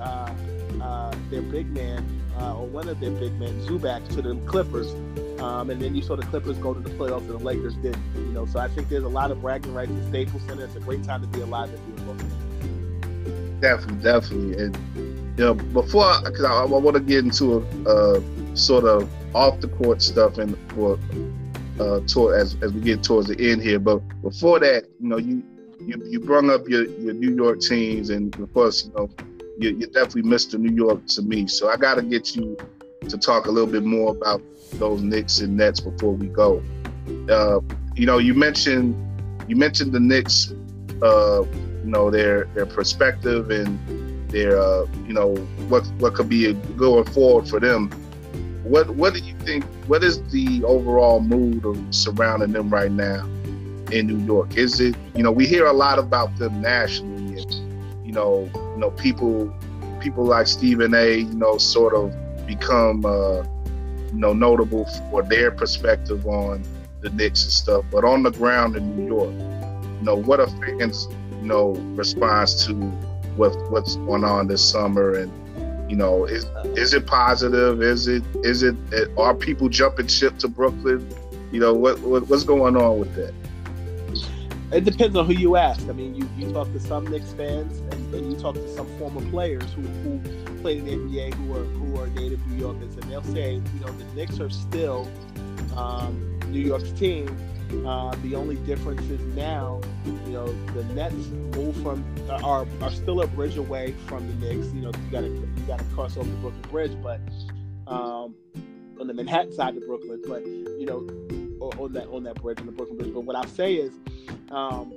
uh, their big man uh, or one of their big men, Zubac, to the Clippers. Um, and then you saw the Clippers go to the playoffs and the Lakers did. You know, so I think there's a lot of bragging rights at Staples Center. It's a great time to be alive if you're. Definitely, definitely. And you know, before, because I, I want to get into a sort of off the court stuff and for uh, toward, as as we get towards the end here. But before that, you know, you you you brought up your your New York teams, and of course, you know, you're, you're definitely Mr. New York to me. So I got to get you to talk a little bit more about those Knicks and Nets before we go. Uh, you know, you mentioned you mentioned the Knicks. Uh, you know their their perspective and their uh, you know what what could be going forward for them. What what do you think? What is the overall mood surrounding them right now in New York? Is it you know we hear a lot about them nationally, you know you know people people like Stephen A. You know sort of become uh, you know notable for their perspective on the Knicks and stuff. But on the ground in New York, you know what are fans you know response to what what's going on this summer and You know, is is it positive? Is it is it are people jumping ship to Brooklyn? You know, what, what what's going on with that? It depends on who you ask. I mean, you, you talk to some Knicks fans, and, and you talk to some former players who, who played in the NBA who are who are native New Yorkers, and they'll say, you know, the Knicks are still um, New York's team. Uh, the only difference is now, you know, the Nets move from are are still a bridge away from the Knicks. You know, you got to you got to cross over the Brooklyn Bridge, but um, on the Manhattan side of Brooklyn, but you know, on that on that bridge on the Brooklyn Bridge. But what I say is, um,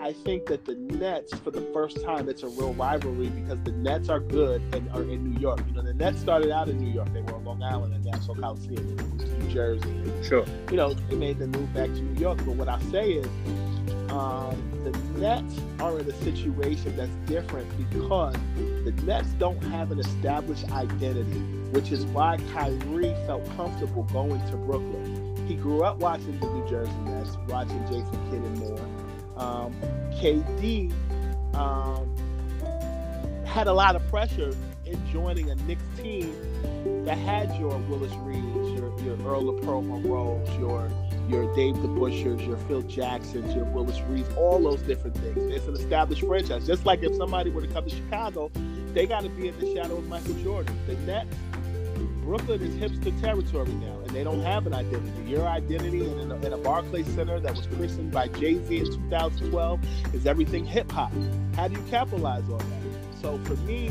I think that the Nets, for the first time, it's a real rivalry because the Nets are good and are in New York. You know, the Nets started out in New York; they were on Long Island and Nassau Coliseum, New Jersey. And, sure. You know, they made the move back to New York. But what I say is, um, the Nets are in a situation that's different because the Nets don't have an established identity, which is why Kyrie felt comfortable going to Brooklyn. He grew up watching the New Jersey Nets, watching Jason Kidd and more. Um, KD um, had a lot of pressure in joining a Knicks team that had your Willis Reeds, your, your Earl of Pearl Monroes, your your Dave DeBusscheres, your Phil Jacksons, your Willis Reeds, all those different things. It's an established franchise. Just like if somebody were to come to Chicago, they got to be in the shadow of Michael Jordan. The Nets, Brooklyn is hipster territory now, and they don't have an identity. Your identity in a, in a Barclays Center that was christened by Jay Z in 2012 is everything hip hop. How do you capitalize on that? So for me,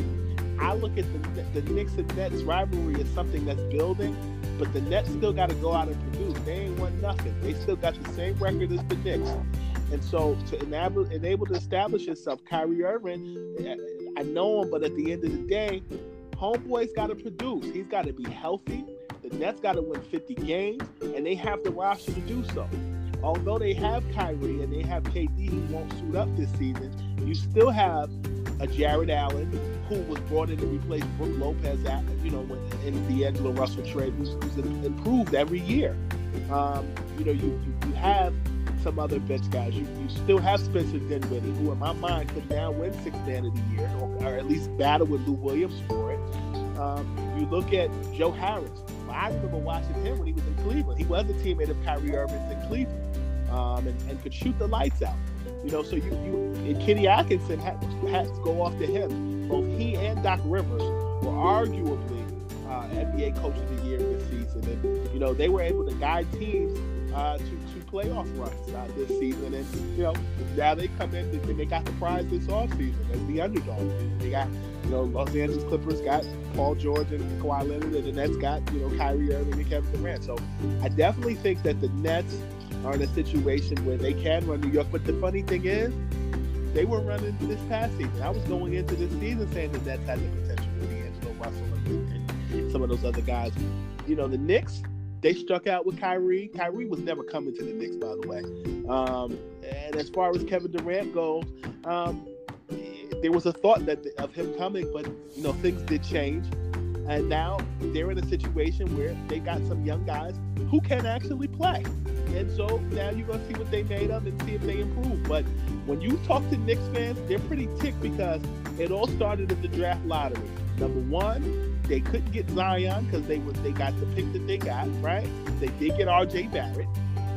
I look at the the Knicks and Nets rivalry as something that's building, but the Nets still got to go out and produce. They ain't won nothing. They still got the same record as the Knicks. And so to enable, enable to establish yourself, Kyrie Irving, eh, I know him, but at the end of the day, homeboy's got to produce. He's got to be healthy. The Nets got to win 50 games, and they have the roster to do so. Although they have Kyrie and they have KD who won't suit up this season, you still have a Jarrett Allen who was brought in to replace Brook Lopez at you know in the D'Angelo Russell trade, who's, who's improved every year. Um, you know, you, you, you have some other bench guys. You, you still have Spencer Dinwiddie, who in my mind could now win six man of the year, or, or, at least battle with Lou Williams for it. Um, you look at Joe Harris. I remember watching him when he was in Cleveland. He was a teammate of Kyrie Irving's in Cleveland, um, and, and could shoot the lights out. You know, so you you and Kenny Atkinson had, had to go off to him. Both he and Doc Rivers were arguably uh, NBA Coach of the Year this season, and you know they were able to guide teams uh, to playoff runs uh, this season. And you know now they come in and they got the prize this offseason as the underdog. They got you know Los Angeles Clippers got Paul George and Kawhi Leonard, and the Nets got you know Kyrie Irving and Kevin Durant. So I definitely think that the Nets are in a situation where they can run New York. But the funny thing is, they were running this past season. I was going into this season saying the Nets had the potential to be Angelo Russell and, and some of those other guys. You know, the Knicks, they struck out with Kyrie. Kyrie was never coming to the Knicks, by the way. Um, and as far as Kevin Durant goes, um, there was a thought that of him coming, but you know things did change, and now they're in a situation where they got some young guys who can actually play. And so now you're gonna see what they made of and see if they improve. But when you talk to Knicks fans, they're pretty ticked because it all started at the draft lottery. Number one, they couldn't get Zion because they was they got the pick that they got, right? They did get RJ Barrett,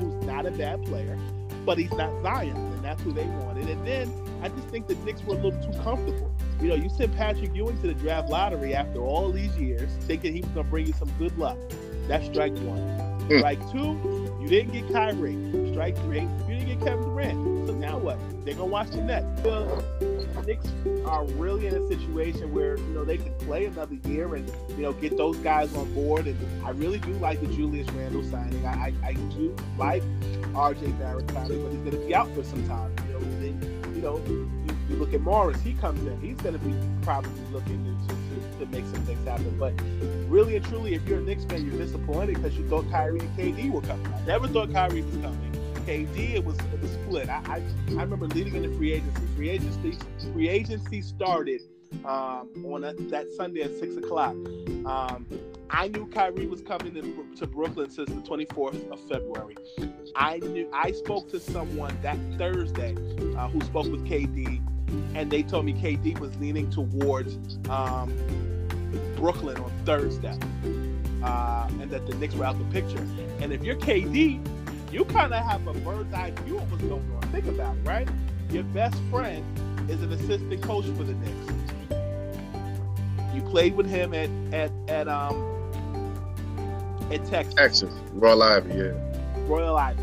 who's not a bad player, but he's not Zion, and that's who they wanted. And then I just think the Knicks were a little too comfortable. You know, you sent Patrick Ewing to the draft lottery after all these years, thinking he was gonna bring you some good luck. That's strike one. Mm. Strike two, you didn't get Kyrie. Strike three. You didn't get Kevin Durant. So now what? They're gonna watch the net. Well, Knicks are really in a situation where you know they could play another year and you know get those guys on board. And I really do like the Julius Randle signing. I, I, I do like R.J. Barrett signing, but he's gonna be out for some time. You know, then, you know, you, you look at Morris. He comes in. He's gonna be probably looking to, to, to make some things happen. But really and truly, if you're a Knicks fan, you're disappointed because you thought Kyrie and KD were coming. I never thought Kyrie was coming. KD, it was it was split. I I, I remember leading into free agency. Free agency free agency started um, on a, that Sunday at six o'clock. Um, I knew Kyrie was coming to, to, Brooklyn since the 24th of February. I knew I spoke to someone that Thursday uh, who spoke with KD, and they told me KD was leaning towards um, Brooklyn on Thursday, uh, and that the Knicks were out the picture. And if you're KD, you kind of have a bird's eye view of what's going on. Think about it, right? Your best friend is an assistant coach for the Knicks. You played with him at at at um at Texas. Texas, Royal Ivey, yeah. Royal Ivey.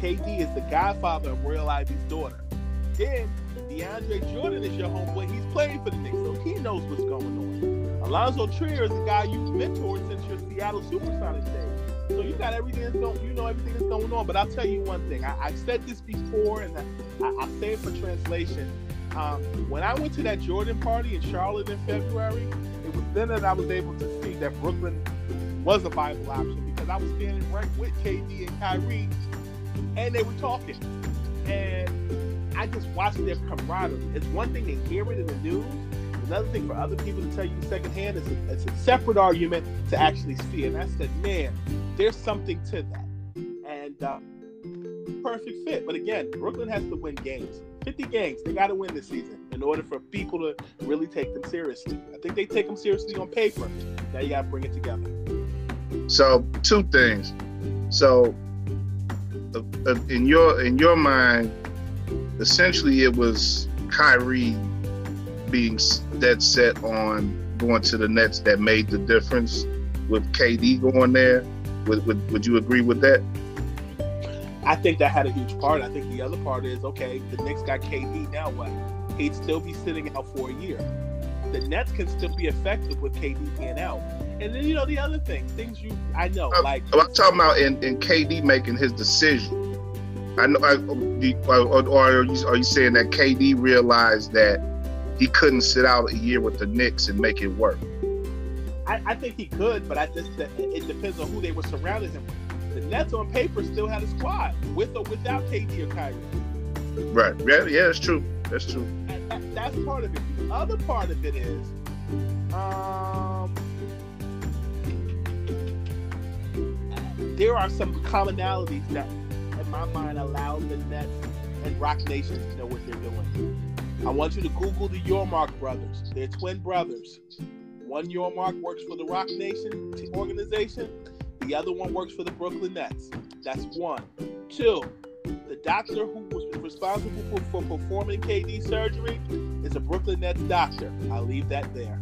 KD is the godfather of Royal Ivey's daughter. Then DeAndre Jordan is your homeboy. He's playing for the Knicks, so he knows what's going on. Alonzo Trier is the guy you've mentored since your Seattle Supersonics days. So you got everything that's going, you know everything that's going on. But I'll tell you one thing. I, have said this before, and I, I, say it for translation. Um, when I went to that Jordan party in Charlotte in February, it was then that I was able to see that Brooklyn was a viable option because I was standing right with KD and Kyrie, and they were talking. And I just watched their camaraderie. It's one thing to hear it in the news. Another thing for other people to tell you secondhand is a, it's a separate argument to actually see. And I said, man, there's something to that. And uh, perfect fit. But again, Brooklyn has to win games. 50 games. They got to win this season in order for people to really take them seriously. I think they take them seriously on paper. Now you got to bring it together. So, two things. So, uh, uh, in your in your mind, essentially, it was Kyrie being dead set on going to the Nets that made the difference with KD going there. Would, would, would you agree with that? I think that had a huge part. I think the other part is okay, the Knicks got KD, now what? He'd still be sitting out for a year. The Nets can still be effective with KD being out. And then, you know, the other thing, things you, I know, I'm, like. Oh, I'm talking about in, in KD making his decision. I know, I, oh, or, or are, you, are you saying that KD realized that he couldn't sit out a year with the Knicks and make it work. I, I think he could, but I just it depends on who they were surrounding him with. The Nets on paper still had a squad with or without KD or Kyrie. Right. Yeah. Yeah. That's true. That's true. That, that's part of it. The other part of it is, um, there are some commonalities that, in my mind, allow the Nets and Roc Nation to know what they're doing. I want you to Google the Yormark brothers. They're twin brothers. One Yormark works for the Roc Nation organization. The other one works for the Brooklyn Nets. That's one. Two, the doctor who was responsible for, for performing KD surgery is a Brooklyn Nets doctor. I'll leave that there.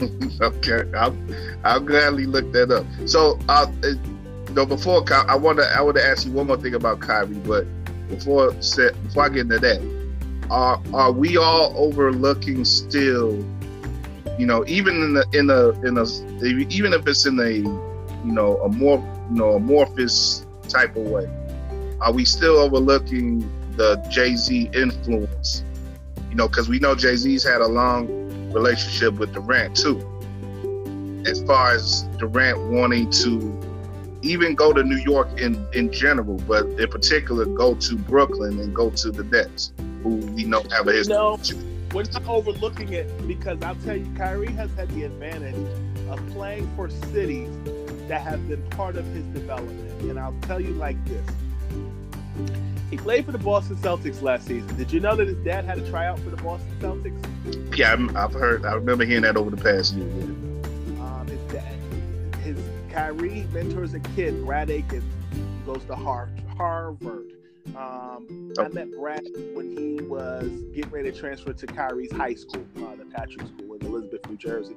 okay, I'll, I'll gladly look that up. So, uh, you know, before I want to, I want to ask you one more thing about Kyrie, but before before I get into that, are are we all overlooking still you know even in the in a in a even if it's in a you know a more you know amorphous type of way are we still overlooking the jay-z influence? You know because we know jay-z's had a long relationship with durant too. As far as durant wanting to even go to new york in in general but in particular go to brooklyn and go to the nets who we know have a history. No, we're not overlooking it because I'll tell you, Kyrie has had the advantage of playing for cities that have been part of his development. And I'll tell you like this. He played for the Boston Celtics last season. Did you know that his dad had a tryout for the Boston Celtics? Yeah, I've heard. I remember hearing that over the past year. Um, his dad, his Kyrie mentors a kid, Brad goes to Harvard. Um, I met Brad when he was getting ready to transfer to Kyrie's high school, uh, the Patrick School in Elizabeth, New Jersey.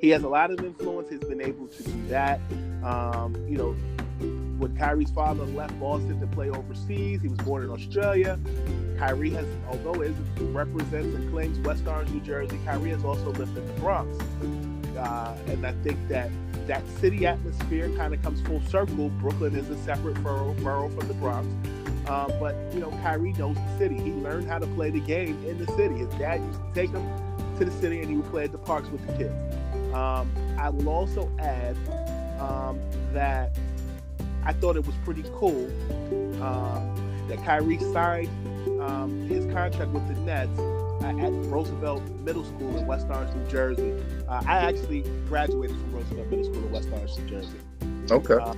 He has a lot of influence. He's been able to do that. Um, you know, when Kyrie's father left Boston to play overseas, he was born in Australia. Kyrie has, although it represents and claims West Orange, New Jersey, Kyrie has also lived in the Bronx. Uh, and I think that that city atmosphere kind of comes full circle. Brooklyn is a separate borough, borough from the Bronx. Um, but you know, Kyrie knows the city. He learned how to play the game in the city. His dad used to take him to the city, and he would play at the parks with the kids. Um, I will also add um, that I thought it was pretty cool um, that Kyrie signed um, his contract with the Nets at Roosevelt Middle School in West Orange, New Jersey. Uh, I actually graduated from Roosevelt Middle School in West Orange, New Jersey. Okay. Uh,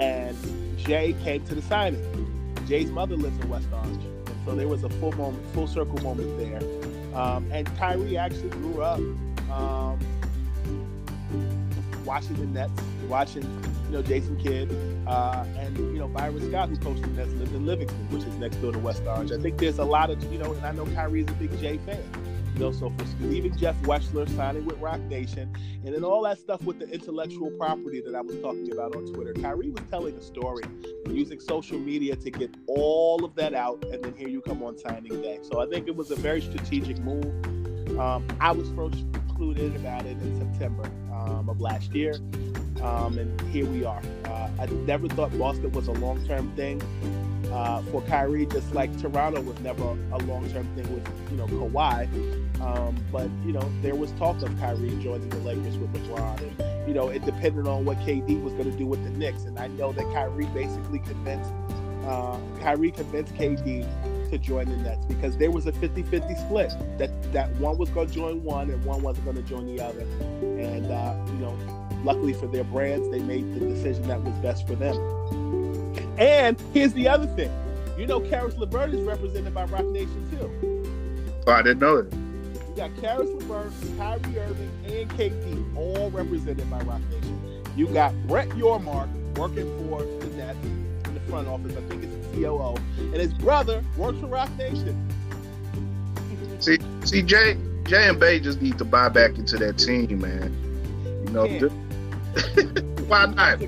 and Jay came to the signing. Jay's mother lives in West Orange, and so there was a full moment, full circle moment there. Um, and Kyrie actually grew up um, watching the Nets, watching you know Jason Kidd, uh, and you know Byron Scott, who coached the Nets, lived in Livingston, which is next door to West Orange. I think there's a lot of you know, and I know Kyrie's a big Jay fan. You know, so leaving Jeff Wechsler, signing with Roc Nation, and then all that stuff with the intellectual property that I was talking about on Twitter, Kyrie was telling a story using social media to get all of that out, and then here you come on signing day. So I think it was a very strategic move. Um, I was first included about it in September um, of last year. Um, and here we are. Uh, I never thought Boston was a long term thing uh, for Kyrie, just like Toronto was never a long term thing with you know Kawhi. Um, but you know there was talk of Kyrie joining the Lakers with LeBron, and you know it depended on what KD was going to do with the Knicks. And I know that Kyrie basically convinced uh, Kyrie convinced KD to join the Nets because there was a 50-50 split that that one was going to join one and one wasn't going to join the other. And uh, you know, luckily for their brands, they made the decision that was best for them. And here's the other thing. You know, Caris LeVert is represented by Roc Nation too. Oh, I didn't know that. You got Caris LeVert, Kyrie Irving, and KD all represented by Roc Nation. You got Brett Yormark working for the Nets in the front office. I think it's the COO, and his brother works for Roc Nation. See, see, Jay, Jay and Bey just need to buy back into that team, man. You know, why not?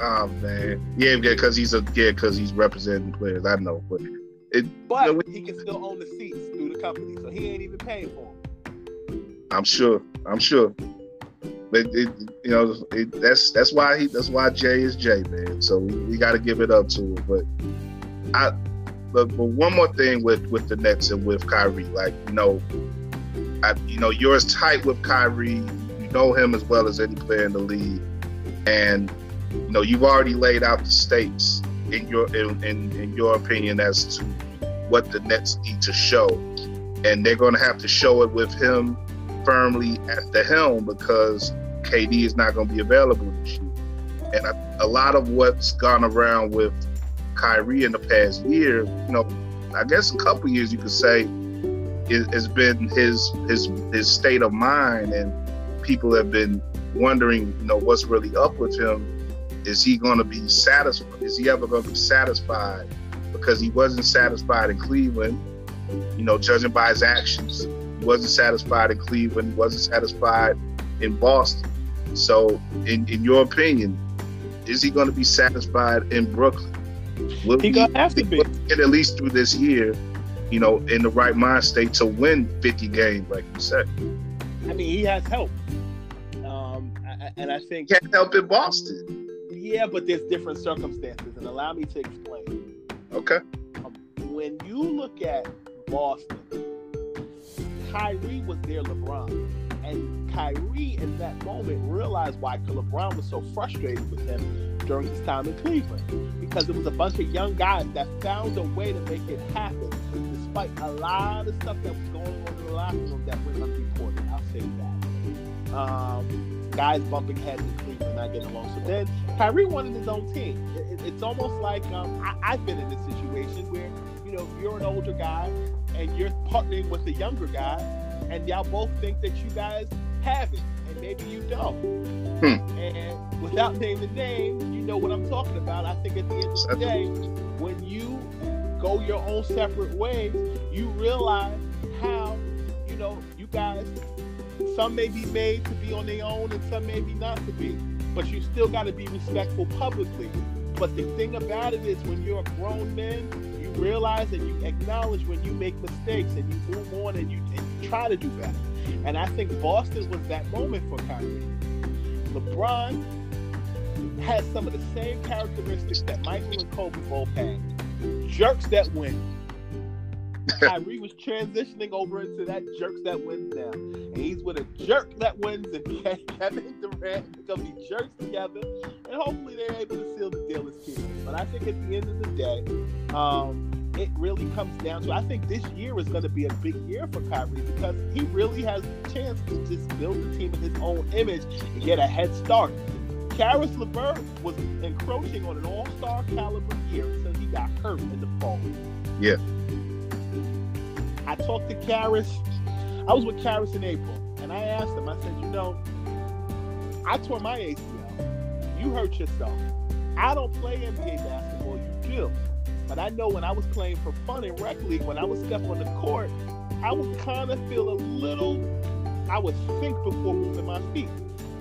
Oh man, yeah, because he's a yeah, because he's representing players. I know, but it, but you know, he can still own the seats through the company, so he ain't even paying for them. I'm sure. I'm sure. But it, you know, it, that's that's why he that's why Jay is Jay, man. So we, we got to give it up to him. But I, but, but one more thing with with the Nets and with Kyrie, like you know, I, you know, you're as tight with Kyrie. You know him as well as any player in the league, and you know, you've already laid out the stakes in your in, in, in your opinion as to what the Nets need to show, and they're going to have to show it with him firmly at the helm because KD is not going to be available this year. And a, a, lot of what's gone around with Kyrie in the past year, you know, I guess a couple years you could say, has been his his his state of mind, and people have been wondering, you know, what's really up with him is he going to be satisfied? Is he ever going to be satisfied? Because he wasn't satisfied in Cleveland, you know, judging by his actions. He wasn't satisfied in Cleveland. He wasn't satisfied in Boston. So, in, in your opinion, is he going to be satisfied in Brooklyn? Will he, he gonna have to be get at least through this year, you know, in the right mind state to win 50 games, like you said. I mean, he has help, um, and I think he can't help in Boston. Yeah, but there's different circumstances, and allow me to explain. Okay. Um, when you look at Boston, Kyrie was their LeBron. And Kyrie, in that moment, realized why LeBron was so frustrated with him during his time in Cleveland. Because it was a bunch of young guys that found a way to make it happen, despite a lot of stuff that was going on in the locker room that went unreported. I'll say that. Um, guys bumping heads in Cleveland, not getting along. So then Kyrie wanted his own team. It, it's almost like um, I, have been in this situation where you know you're an older guy and you're partnering with a younger guy, and y'all both think that you guys have it, and maybe you don't. Hmm. And without naming the name, you know what I'm talking about. I think at the end of the day, when you go your own separate ways, you realize how you know you guys some may be made to be on their own and some may be not to be. But you still got to be respectful publicly. But the thing about it is when you're a grown man, you realize and you acknowledge when you make mistakes and you move on and you, and you try to do better. And I think Boston was that moment for Kyrie. LeBron has some of the same characteristics that Michael and Kobe both had. Jerks that win. Kyrie was transitioning over into that jerks that wins now. And he's with a jerk that wins and Kevin Durant. They're going to be jerks together. And hopefully they're able to seal the deal this season. But I think at the end of the day, um, it really comes down to I think this year is going to be a big year for Kyrie because he really has a chance to just build the team in his own image and get a head start. Caris LeVert was encroaching on an all-star caliber year until he got hurt in the fall. Yeah. I talked to Caris. I was with Caris in April, and I asked him. I said, you know, I tore my ACL. You hurt yourself. I don't play NBA basketball. You do. But I know when I was playing for fun in rec league, when I was stepping on the court, I would kind of feel a little. I would think before moving my feet.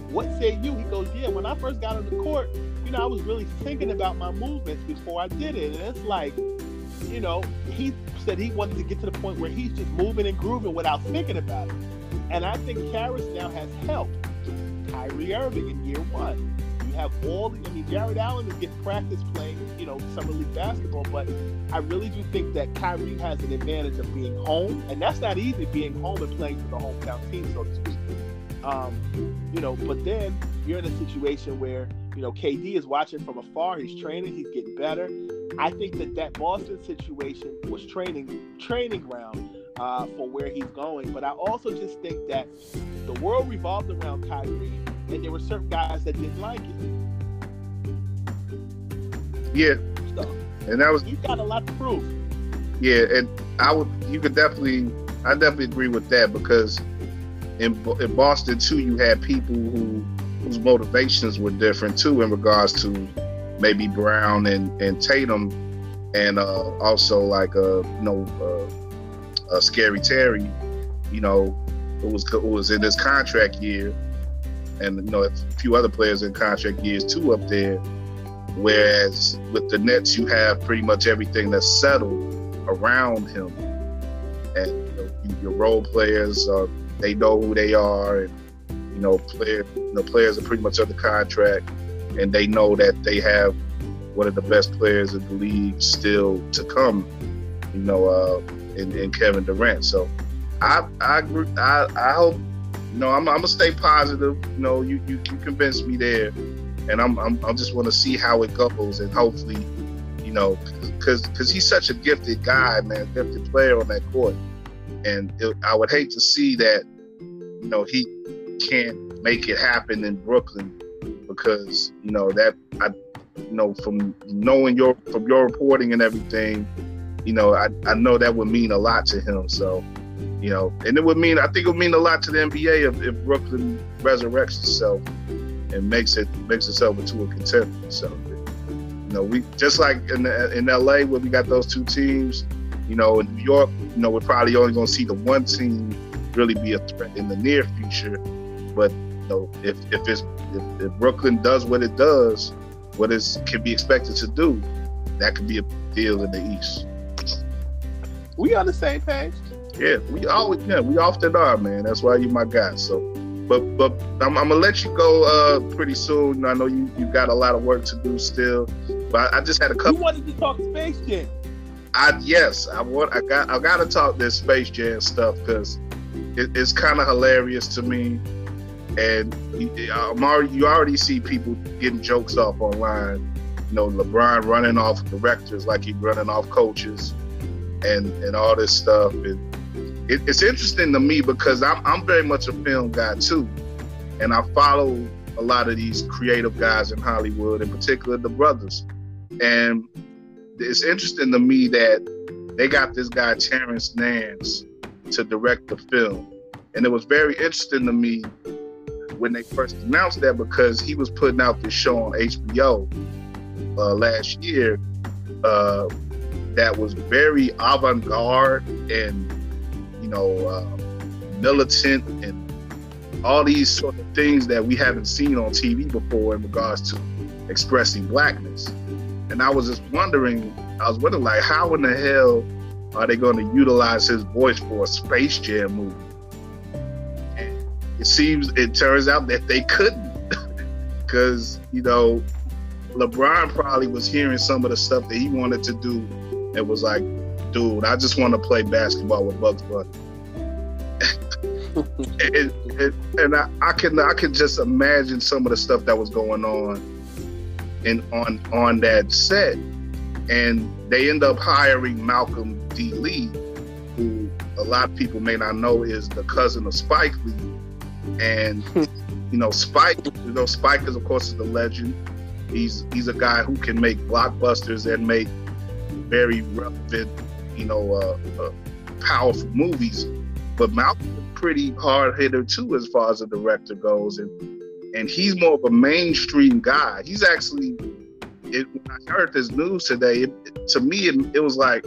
What say you? He goes, yeah. When I first got on the court, you know, I was really thinking about my movements before I did it, and it's like, you know, he said he wanted to get to the point where he's just moving and grooving without thinking about it. And I think Caris now has helped Kyrie Irving in year one. You have all the, I mean, Jarrett Allen is getting practice playing, you know, summer league basketball, but I really do think that Kyrie has an advantage of being home, and that's not easy being home and playing for the hometown team, so to speak. Um, you know, but then you're in a situation where you know KD is watching from afar. He's training. He's getting better. I think that that Boston situation was training training ground uh, for where he's going. But I also just think that the world revolved around Kyrie, and there were certain guys that didn't like it. Yeah, So and that was you got a lot to prove. yeah, and I would you could definitely I definitely agree with that because in in Boston too you had people who whose motivations were different too in regards to maybe Brown and and Tatum and uh, also like uh you know uh, uh, Scary Terry, you know, who was who was in his contract year, and you know a few other players in contract years too up there. Whereas with the Nets, you have pretty much everything that's settled around him, and you know, your role players uh, they know who they are, and you know, player, you know, players are pretty much under contract, and they know that they have one of the best players in the league still to come. You know, uh, in, in Kevin Durant. So I I. I, I hope you know I'm, I'm gonna stay positive. You know, you you, you convinced me there, and I'm I'm I just want to see how it goes, and hopefully, you know, because because he's such a gifted guy, man, gifted player on that court, and it, I would hate to see that, you know, he can't make it happen in Brooklyn because you know that I you know from knowing your from your reporting and everything you know, I, I know that would mean a lot to him. So, you know, and it would mean I think it would mean a lot to the NBA if, if Brooklyn resurrects itself and makes it makes itself into a contender. So, you know, we just like in the, in LA where we got those two teams. You know, in New York, you know, we're probably only going to see the one team really be a threat in the near future. But know, if if it's if, if Brooklyn does what it does, what is can be expected to do, that could be a deal in the East. We on the same page. Yeah, we always yeah, we often are, man. That's why you're my guy. So, but but I'm, I'm gonna let you go uh pretty soon. I know you you got a lot of work to do still, but I just had a couple. You wanted to talk Space Jam. I yes, I want I got I got to talk this Space Jam stuff because it, it's kind of hilarious to me, and uh, I'm already, you already see people getting jokes off online. You know, LeBron running off directors like he's running off coaches, and and all this stuff. And it, it's interesting to me because I'm I'm very much a film guy too, and I follow a lot of these creative guys in Hollywood, in particular the brothers, and it's interesting to me that they got this guy Terrence Nance to direct the film, and it was very interesting to me when they first announced that because he was putting out this show on HBO uh, last year uh, that was very avant-garde and you know uh, militant and all these sort of things that we haven't seen on TV before in regards to expressing blackness. And I was just wondering, I was wondering like, how in the hell are they going to utilize his voice for a Space Jam movie? And it seems, it turns out that they couldn't, because you know, LeBron probably was hearing some of the stuff that he wanted to do, and was like, "Dude, I just want to play basketball with Bugs Bunny." and, and, and I, I can I can just imagine some of the stuff that was going on in on on that set, and they end up hiring Malcolm D. Lee, who a lot of people may not know is the cousin of Spike Lee, and you know Spike, you know Spike is of course is the legend. He's he's a guy who can make blockbusters and make very relevant, you know, uh, uh, powerful movies. But Malcolm pretty hard hitter too, as far as the director goes, and and he's more of a mainstream guy. He's actually, it, when I heard this news today, it, to me it, it was like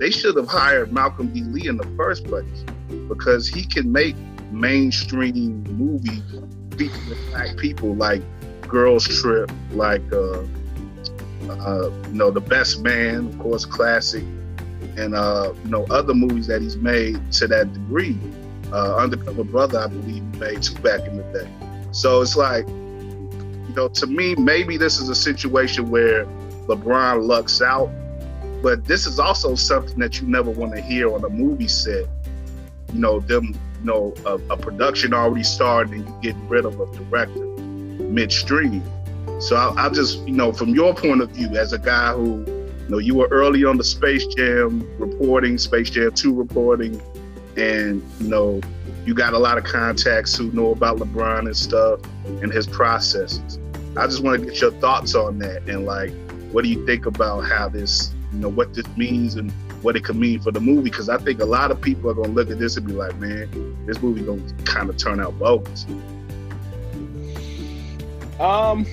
they should have hired Malcolm D. Lee in the first place because he can make mainstream movie featuring black people like Girls Trip, like uh, uh, you know The Best Man, of course, classic, and uh, you know other movies that he's made to that degree. Uh, Undercover Brother, I believe, he made two back in the day. So it's like, you know, to me, maybe this is a situation where LeBron lucks out, but this is also something that you never want to hear on a movie set. You know, them, you know, a, a production already started and you getting rid of a director midstream. So I, I just, you know, from your point of view, as a guy who, you know, you were early on the Space Jam reporting, Space Jam 2 reporting, and, you know, you got a lot of contacts who know about LeBron and stuff and his processes. I just want to get your thoughts on that and like, what do you think about how this, you know, what this means and what it could mean for the movie? Because I think a lot of people are gonna look at this and be like, man, this movie gonna kind of turn out bogus. Um,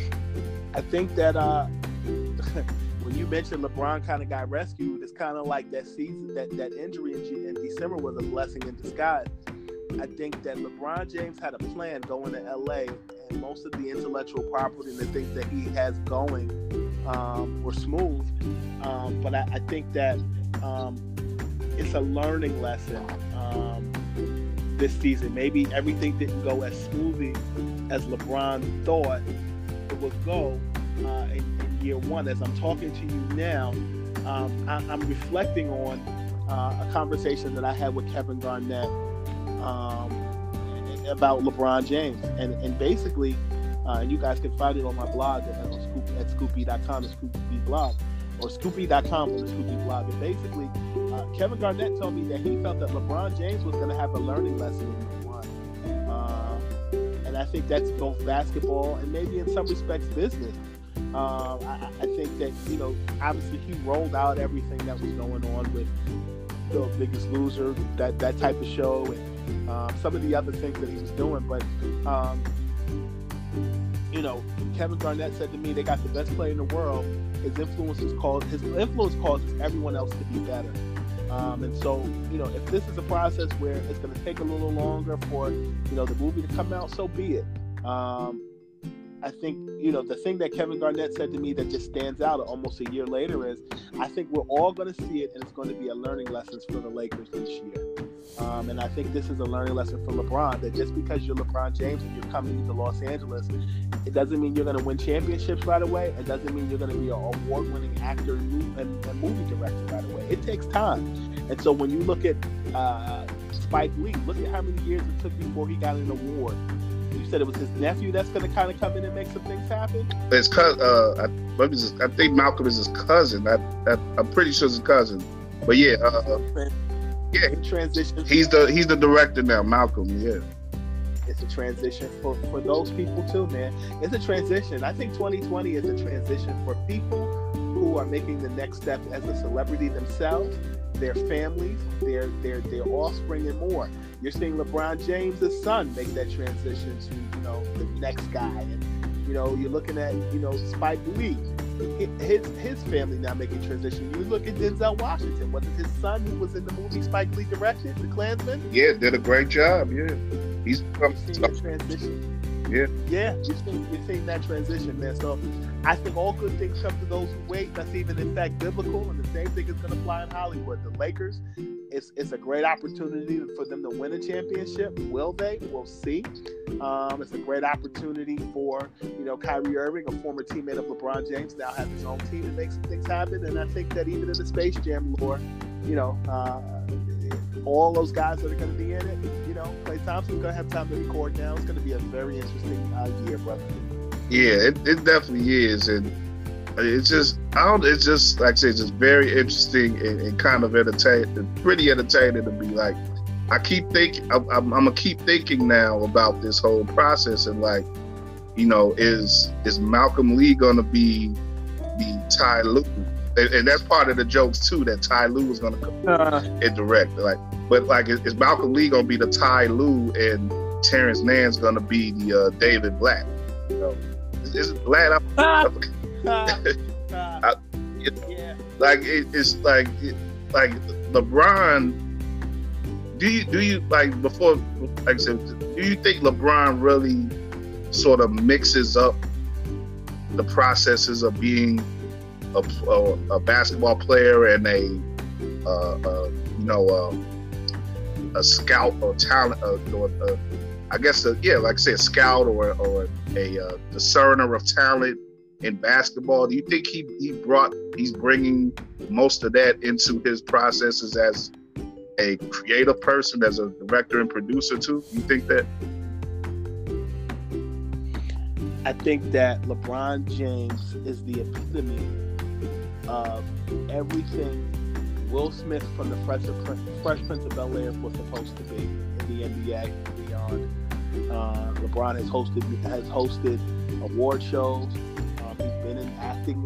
I think that uh, when you mentioned LeBron kind of got rescued, it's kind of like that season, that that injury in, in December was a blessing in disguise I think that LeBron James had a plan going to LA, and most of the intellectual property and the things that he has going um, were smooth. Um, but I, I, think that um, it's a learning lesson um, this season. Maybe everything didn't go as smoothly as LeBron thought it would go uh, in, in, year one. As I'm talking to you now, um, I, am reflecting on uh, a conversation that I had with Kevin Garnett um, about LeBron James, and and basically, uh, and you guys can find it on my blog at, at, scoop, at scoopb.com, the Scoop B blog, or scoopb.com or the Scoop B blog. And basically, uh, Kevin Garnett told me that he felt that LeBron James was going to have a learning lesson in one. Uh, and I think that's both basketball and maybe in some respects business. Uh, I, I, think that you know, obviously, he rolled out everything that was going on with the Biggest Loser, that that type of show, and um, some of the other things that he was doing. But um, you know, Kevin Garnett said to me, they got the best player in the world. His influence is his influence causes everyone else to be better. Um, and so, you know, if this is a process where it's going to take a little longer for you know the movie to come out, so be it. Um, I think, you know, the thing that Kevin Garnett said to me that just stands out almost a year later is I think we're all going to see it and it's going to be a learning lesson for the Lakers this year. Um, and I think this is a learning lesson for LeBron that just because you're LeBron James and you're coming to Los Angeles, it doesn't mean you're going to win championships right away. It doesn't mean you're going to be an award winning actor and, and, movie director right away. It takes time. And so when you look at uh, Spike Lee, look at how many years it took before he got an award. You said it was his nephew that's going to kind of come in and make some things happen. His cousin, uh, I, I, think Malcolm is his cousin. I, I, am pretty sure it's his cousin. But yeah, uh, yeah, he transitioned. He's the he's the director now, Malcolm. Yeah. It's a transition for, for those people too, man. It's a transition. I think 2020 is a transition for people who are making the next step as a celebrity themselves, their families, their their their offspring, and more. You're seeing LeBron James' son make that transition to you know the next guy, and you know you're looking at you know Spike Lee his his family now making transition. You look at Denzel Washington. Was it his son who was in the movie Spike Lee directed, The Klansman? Yeah, did a great job. Yeah, he's from transition. Yeah, yeah, you're seeing that transition, man. So I think all good things come to those who wait. That's even in fact biblical, and the same thing is going to apply in Hollywood. The Lakers, it's it's a great opportunity for them to win a championship. Will they? We'll see. Um, it's a great opportunity for you know Kyrie Irving, a former teammate of LeBron James, now has his own team and make some things happen. And I think that even in the Space Jam lore, you know, uh, all those guys that are going to be in it, you know, Klay Thompson's going to have time to record now. It's going to be a very interesting uh, year, brother. Yeah, it, it definitely is, and it's just I don't. It's just like I say, it's just very interesting and, and kind of entertaining, pretty entertaining to be like. I keep thinking. I'm, I'm, I'm, gonna keep thinking now about this whole process and like, you know, is is Malcolm Lee gonna be the Ty Lue and, and, that's part of the jokes too that Ty Lue was gonna come uh, and direct. Like, but like, is, Malcolm Lee gonna be the Ty Lue and Terrence Nance gonna be the uh, David Black? You know, it's, it's Blatt. I'm, I, it, yeah. Like it, it's like it, like LeBron. Do you do you like before? Like I said, do you think LeBron really sort of mixes up the processes of being a, a, a basketball player and a, uh, uh, you know, uh, a scout or talent, uh, or, uh, I guess, a, yeah, like I said, a scout or, or a uh, discerner of talent in basketball. Do you think he, he brought, he's bringing most of that into his processes as a creative person, as a director and producer too? You think that? I think that LeBron James is the epitome of everything Will Smith from the Fresh, Fresh Prince of Bel Air was supposed to be in the NBA and beyond. Uh, LeBron has hosted has hosted award shows. Um, he's been in acting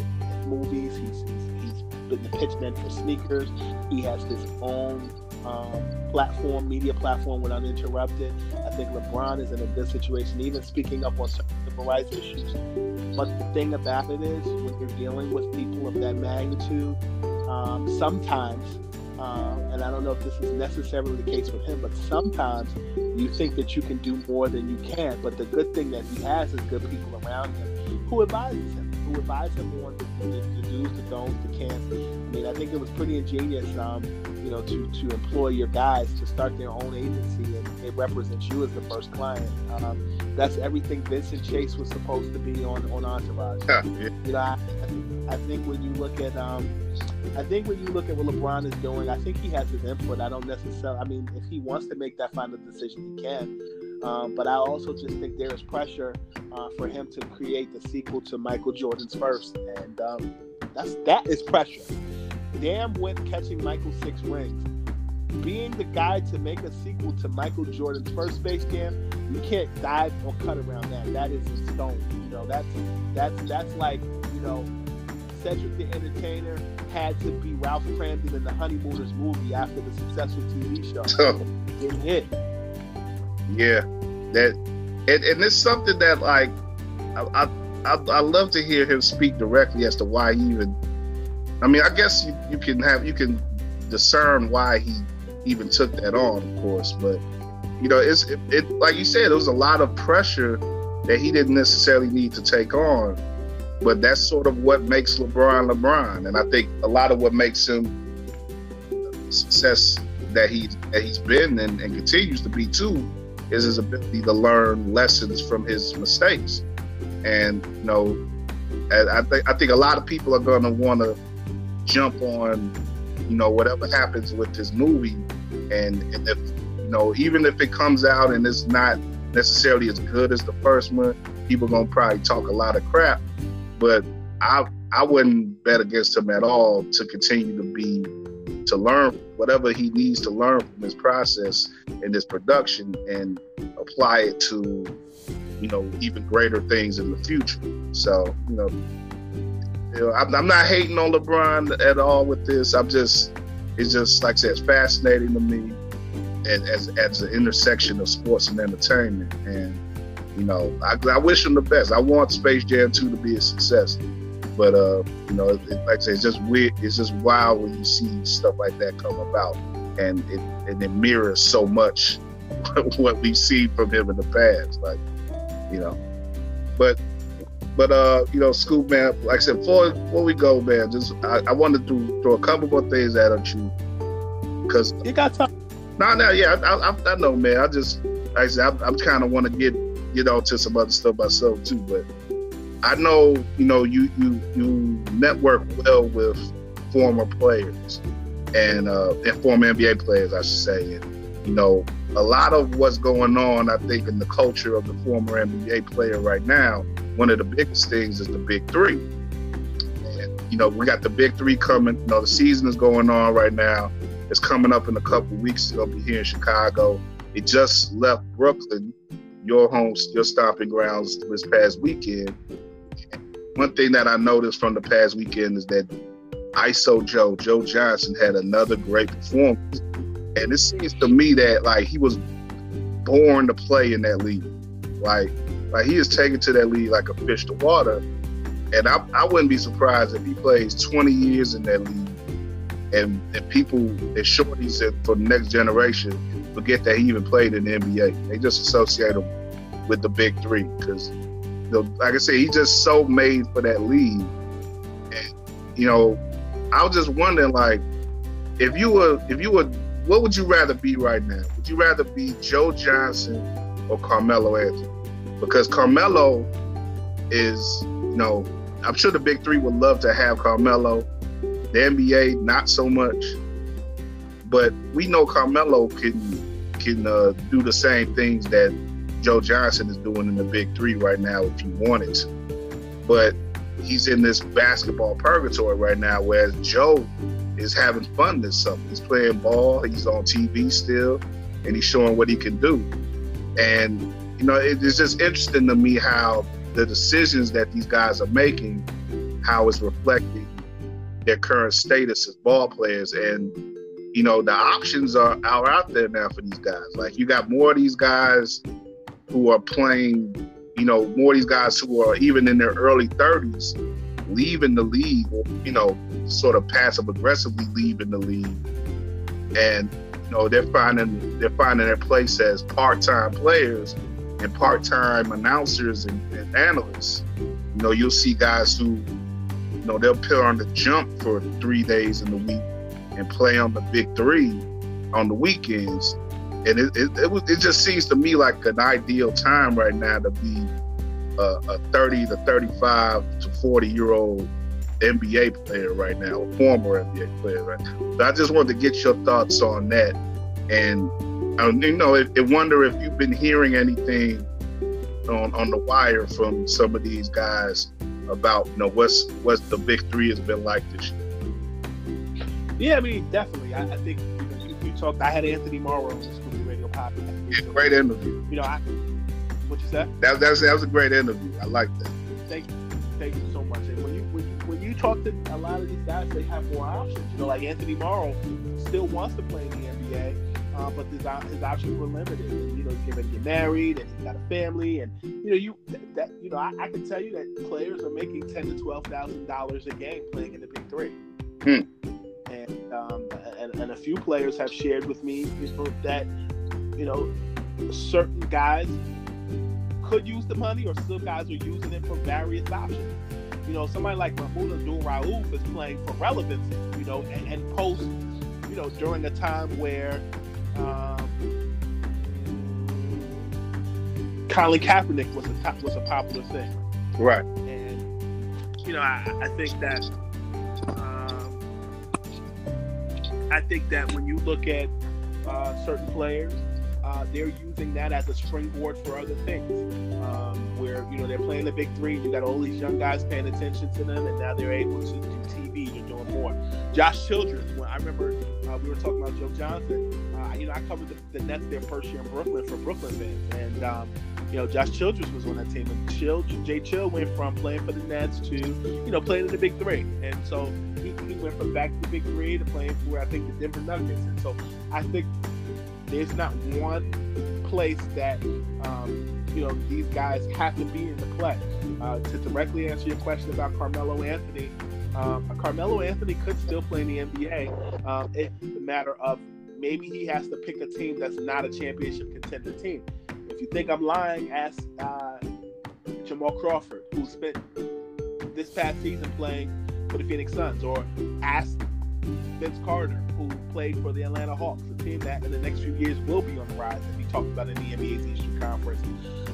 movies. He's, he's, he's been the pitchman for sneakers. He has his own um, platform, media platform, with uninterrupted. I think LeBron is in a good situation, even speaking up on civil rights issues. But the thing about it is, when you're dealing with people of that magnitude, um, sometimes, uh, and I don't know if this is necessarily the case with him, but sometimes you think that you can do more than you can. But the good thing that he has is good people around him who advises him, who advise him on the, the, the do's, the don'ts, the can'ts. I mean, I think it was pretty ingenious. Um, you know, to to employ your guys to start their own agency, and it represents you as the first client. Um, that's everything Vincent Chase was supposed to be on on Entourage. Yeah. You know, I, I think when you look at um, I think when you look at what LeBron is doing, I think he has his input. I don't necessarily. I mean, if he wants to make that final decision, he can. Um, but I also just think there is pressure uh, for him to create the sequel to Michael Jordan's first, and um, that's that is pressure. Damn went catching Michael six rings. Being the guy to make a sequel to Michael Jordan's first Space Jam, you can't dive or cut around that. That is a stone. You know, that's that's that's like you know, Cedric the Entertainer had to be Ralph Kramden in the Honeymooners movie after the successful TV show. Oh. It hit. Yeah, that and, and it's something that like I, I I love to hear him speak directly as to why he even I mean, I guess you, you can have you can discern why he even took that on, of course. But you know, it's it, it like you said, it was a lot of pressure that he didn't necessarily need to take on. But that's sort of what makes LeBron LeBron, and I think a lot of what makes him success that he that he's been and, and continues to be too is his ability to learn lessons from his mistakes. And you know, I think I think a lot of people are going to want to jump on, you know, whatever happens with this movie. And, and if, you know, even if it comes out and it's not necessarily as good as the first one, people are gonna probably talk a lot of crap. But I I wouldn't bet against him at all to continue to be to learn whatever he needs to learn from his process and his production and apply it to you know even greater things in the future. So you know you know, I'm, I'm, not hating on LeBron at all with this. I'm just, it's just like I said, it's fascinating to me as as an intersection of sports and entertainment. And you know, I, I wish him the best. I want Space Jam 2 to be a success. But uh, you know, it, like I say, it's just weird. It's just wild when you see stuff like that come about, and it and it mirrors so much what we've seen from him in the past. Like, you know, but but uh, you know, Scoop man, like I said, before before we go, man, just I, I wanted to throw a couple more things at you because you got time. No, no, yeah, I, I, I know, man. I just, like I said, I, I kind of want to get get on to some other stuff myself too, but I know, you know, you you you network well with former players and uh, and former NBA players, I should say, and you know, a lot of what's going on, I think, in the culture of the former NBA player right now one of the biggest things is the big three. And, you know, we got the big three coming. You know, the season is going on right now. It's coming up in a couple weeks. To be here in Chicago. It just left Brooklyn, your home, your stomping grounds this past weekend. One thing that I noticed from the past weekend is that ISO Joe, Joe Johnson had another great performance. And it seems to me that like he was born to play in that league. Like like he is taken to that league like a fish to water. And I, I wouldn't be surprised if he plays 20 years in that league and, and people and shorties for the next generation forget that he even played in the NBA. They just associate him with the big three because, know, like I said, he's just so made for that lead. And you know, I was just wondering, like, if you were, if you were, what would you rather be right now? Would you rather be Joe Johnson or Carmelo Anthony? Because Carmelo is, you know, I'm sure the big three would love to have Carmelo. The NBA, not so much. But we know Carmelo can can uh, do the same things that Joe Johnson is doing in the big three right now if he wanted it. But he's in this basketball purgatory right now, whereas Joe is having fun this summer. He's playing ball, he's on TV still, and he's showing what he can do. And, you know, it's just interesting to me how the decisions that these guys are making, how it's reflecting their current status as ball players. And, you know, the options are, are out there now for these guys. Like, you got more of these guys who are playing you know, more of these guys who are even in their early 30s leaving the league, or, you know, sort of passive aggressively leaving the league. And, you know, they're finding they're finding their place as part-time players and part-time announcers and, and analysts. You know, you'll see guys who, you know, they'll put on the jump for three days in the week and play on the big three on the weekends and it, it, it, was, it just seems to me like an ideal time right now to be a, a 30 to 35 to 40 year old NBA player right now, former NBA player right now. So I just wanted to get your thoughts on that. And, um, you know, I wonder if you've been hearing anything on, on the wire from some of these guys about, you know, what's, what's the big three has been like this year. Yeah, I mean, definitely. I, I think you, you, talked, I had Anthony Morrow yeah, great interview. You know, I, what you said? That, that, was, that was a great interview. I like that. Thank you. Thank you so much. And when you, when you when you talk to a lot of these guys, they have more options. You know, like Anthony Morrow still wants to play in the NBA, uh, but his, his options were limited. And, you know, he's getting to get married, and he's got a family, and you know, you that you know, I, I can tell you that players are making ten to twelve thousand dollars a game playing in the Big Three. Hmm. And, um, and, and a few players have shared with me you know, that you know, certain guys could use the money, or some guys are using it for various options. You know, somebody like Mahmoud Abdul Rauf is playing for relevancy, you know, and, and post, you know, during a time where um, Colin Kaepernick was a top, was a popular thing. Right. And you know, I, I think that um, I think that when you look at uh, certain players, uh, they're using that as a springboard for other things. Um, where you know they're playing the big three, you got all these young guys paying attention to them, and now they're able to do TV. They're doing more. Josh Childress, when I remember uh, we were talking about Joe Johnson. Uh, you know, I covered the, the, Nets their first year in Brooklyn for Brooklyn fans, and um, you know Josh Childress was on that team, and Chill, Jay Chill went from playing for the Nets to you know playing in the big three, and so he, he went from back to the big three to playing for I think the Denver Nuggets, and so I think there's not one place that um, you know these guys have to be in the play. Uh, to directly answer your question about Carmelo Anthony, um, Carmelo Anthony could still play in the NBA. Um, it's a matter of maybe he has to pick a team that's not a championship contender team. If you think I'm lying, ask uh, Jamal Crawford, who spent this past season playing for the Phoenix Suns, or ask Vince Carter, who played for the Atlanta Hawks, a team that in the next few years will be on the rise, and we talked about in the NBA's Eastern Conference.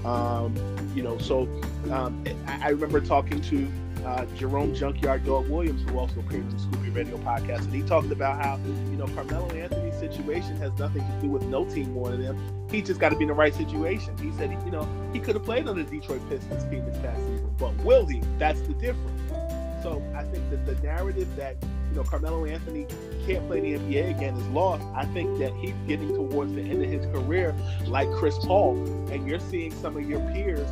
Um, you know, so um, I, I, remember talking to uh, Jerome Junkyard Dog Williams, who also on the Scoop B Radio podcast, and he talked about how you know Carmelo Anthony's situation has nothing to do with no team wanting him. He just got to be in the right situation. He said, you know, he could have played on the Detroit Pistons team this past season, but will he? That's the difference. So I think that the narrative that know Carmelo Anthony can't play the NBA again is lost. I think that he's getting towards the end of his career like Chris Paul, and you're seeing some of your peers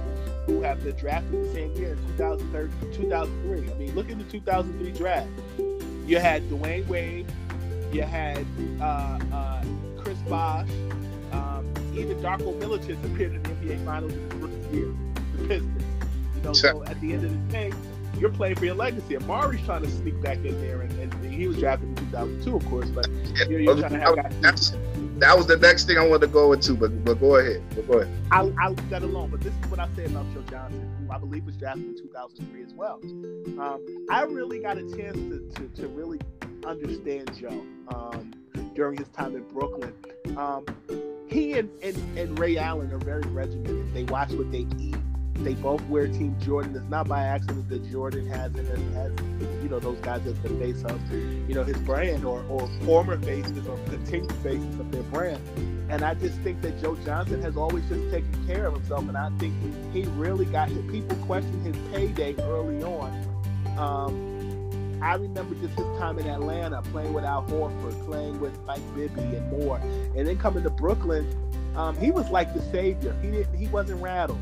who have been drafted the same year in 2003. I mean, look at the 2003 draft. you had Dwyane Wade, you had uh, uh, Chris Bosh, um, even Darko Milicic appeared in the NBA Finals in his rookie year, the Pistons. You know, so at the end of the day, you're playing for your legacy. And Amar'e's trying to sneak back in there, and, and he was drafted in 2002, of course, but you're, you're trying to have guys that was the next thing I wanted to go into, but but go ahead. But go ahead. I'll, I'll leave that alone. But this is what I say about Joe Johnson, who I believe was drafted in 2003 as well. Um, I really got a chance to, to, to really understand Joe um, during his time in Brooklyn. Um, he and, and, and Ray Allen are very regimented. They watch what they eat they both wear Team Jordan. It's not by accident that Jordan has it has you know those guys as the face of you know his brand or, or former faces or continued faces of their brand. And I just think that Joe Johnson has always just taken care of himself, and I think he really got people question his payday early on. Um, I remember just his time in Atlanta, playing with Al Horford, playing with Mike Bibby and more, and then coming to Brooklyn. Um, he was like the savior. He didn't. He wasn't rattled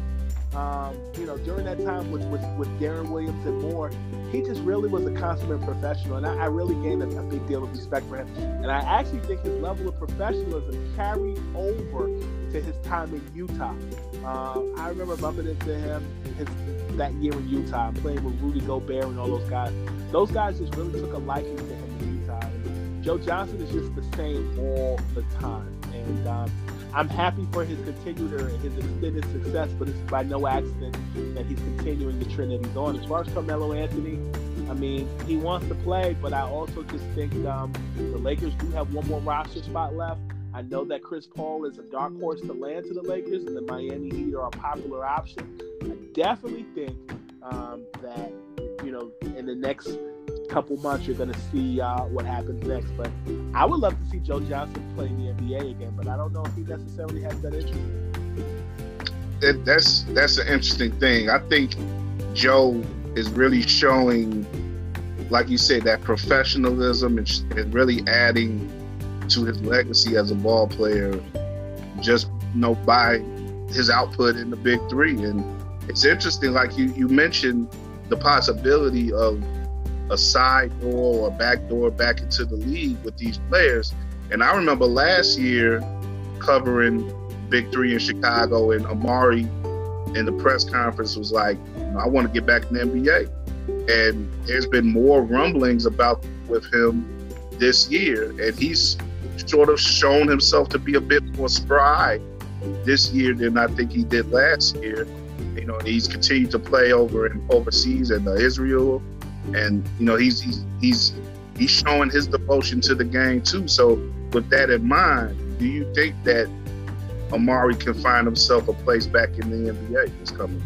um, you know, during that time with, with, with Deron Williams and more, he just really was a consummate professional. And I, I really gained a, a, big deal of respect for him. And I actually think his level of professionalism carried over to his time in Utah. Uh, I remember bumping into him his, that year in Utah, playing with Rudy Gobert and all those guys. Those guys just really took a liking to him in Utah. And Joe Johnson is just the same all the time. And um, I'm happy for his continued or his extended success, but it's by no accident that he's continuing the trend that he's on. As far as Carmelo Anthony, I mean, he wants to play, but I also just think um, the Lakers do have one more roster spot left. I know that Chris Paul is a dark horse to land to the Lakers, and the Miami Heat are a popular option. I definitely think um, that you know in the next couple months, you're going to see uh, what happens next. But I would love to see Joe Johnson play in the NBA again, but I don't know if he necessarily has that interest. That, that's that's an interesting thing. I think Joe is really showing, like you said, that professionalism and, and really adding to his legacy as a ball player. Just you know by his output in the big three, and it's interesting. Like you you mentioned the possibility of a side door or a back door back into the league with these players. And I remember last year covering Big Three in Chicago, and Amar'e in the press conference was like, I want to get back in the NBA. And there's been more rumblings about with him this year, and he's sort of shown himself to be a bit more spry this year than I think he did last year. You know, he's continued to play over in overseas in Israel and you know he's he's he's he's showing his devotion to the game too. So with that in mind, do you think that Amar'e can find himself a place back in the NBA this coming?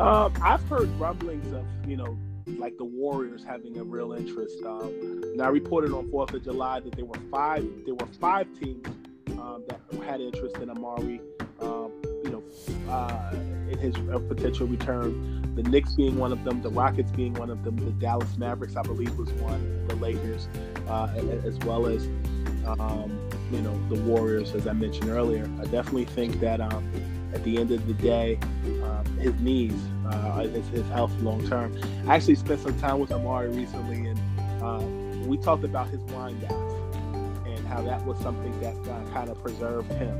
Um, I've heard rumblings of you know like the Warriors having a real interest. Um, and I reported on Fourth of July that there were five there were five teams um, that had interest in Amar'e. Um, you know, uh, in his uh, potential return the Knicks being one of them, the Rockets being one of them, the Dallas Mavericks, I believe, was one, the Lakers, uh, as well as, um, you know, the Warriors, as I mentioned earlier. I definitely think that um, at the end of the day, um, his knees, uh, his, his health long term. I actually spent some time with Amar'e recently, and uh, we talked about his wine guys and how that was something that uh, kind of preserved him.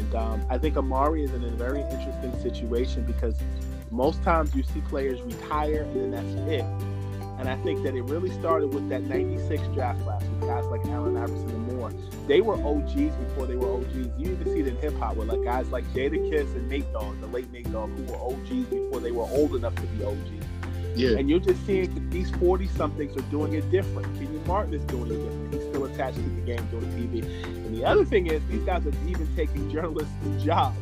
And um, I think Amar'e is in a very interesting situation because most times you see players retire and then that's it. And I think that it really started with that 96 draft class with guys like Allen Iverson and more. They were OGs before they were OGs. You even see it in hip hop with like guys like Jadakiss and Nate Dogg, the late Nate Dogg, who were OGs before they were old enough to be OGs. Yeah. And you're just seeing these 40 somethings are doing it different. Kenyon Martin is doing it different. Attached to the game doing TV. And the other thing is, these guys are even taking journalists' jobs.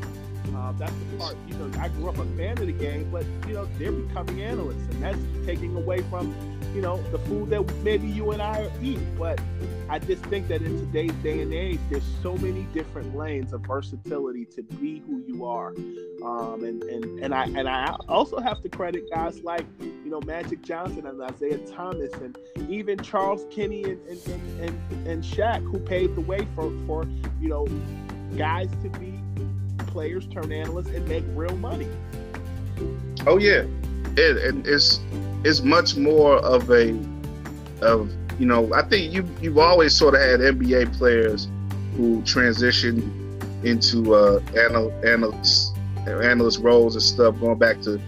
Um, that's the part. You know, I grew up a fan of the game, but you know they're becoming analysts, and that's taking away from you know the food that maybe you and I eat. But I just think that in today's day and age, there's so many different lanes of versatility to be who you are. Um, and and and I and I also have to credit guys like you know Magic Johnson and Isiah Thomas and even Charles Kenny and and, and, and, and Shaq who paved the way for for you know guys to be players turn analysts and make real money. Oh yeah, it, and it's it's much more of a of you know, I think you you've always sort of had NBA players who transition into uh, anal- analyst analyst roles and stuff, going back to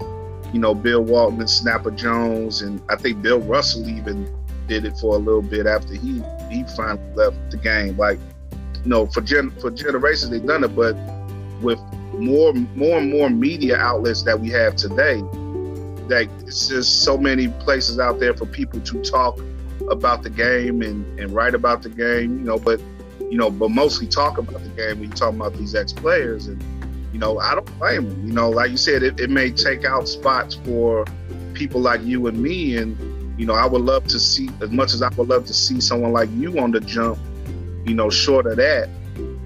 you know Bill Walton and Snapper Jones, and I think Bill Russell even did it for a little bit after he he finally left the game. Like you know, for gen- for generations they've done it, but with more more and more media outlets that we have today, that it's just so many places out there for people to talk about the game and, and write about the game, you know, but you know, but mostly talk about the game when you're talking about these ex players. And, you know, I don't blame them. You know, like you said, it, it may take out spots for people like you and me. And, you know, I would love to see, as much as I would love to see someone like you on the jump, you know, short of that,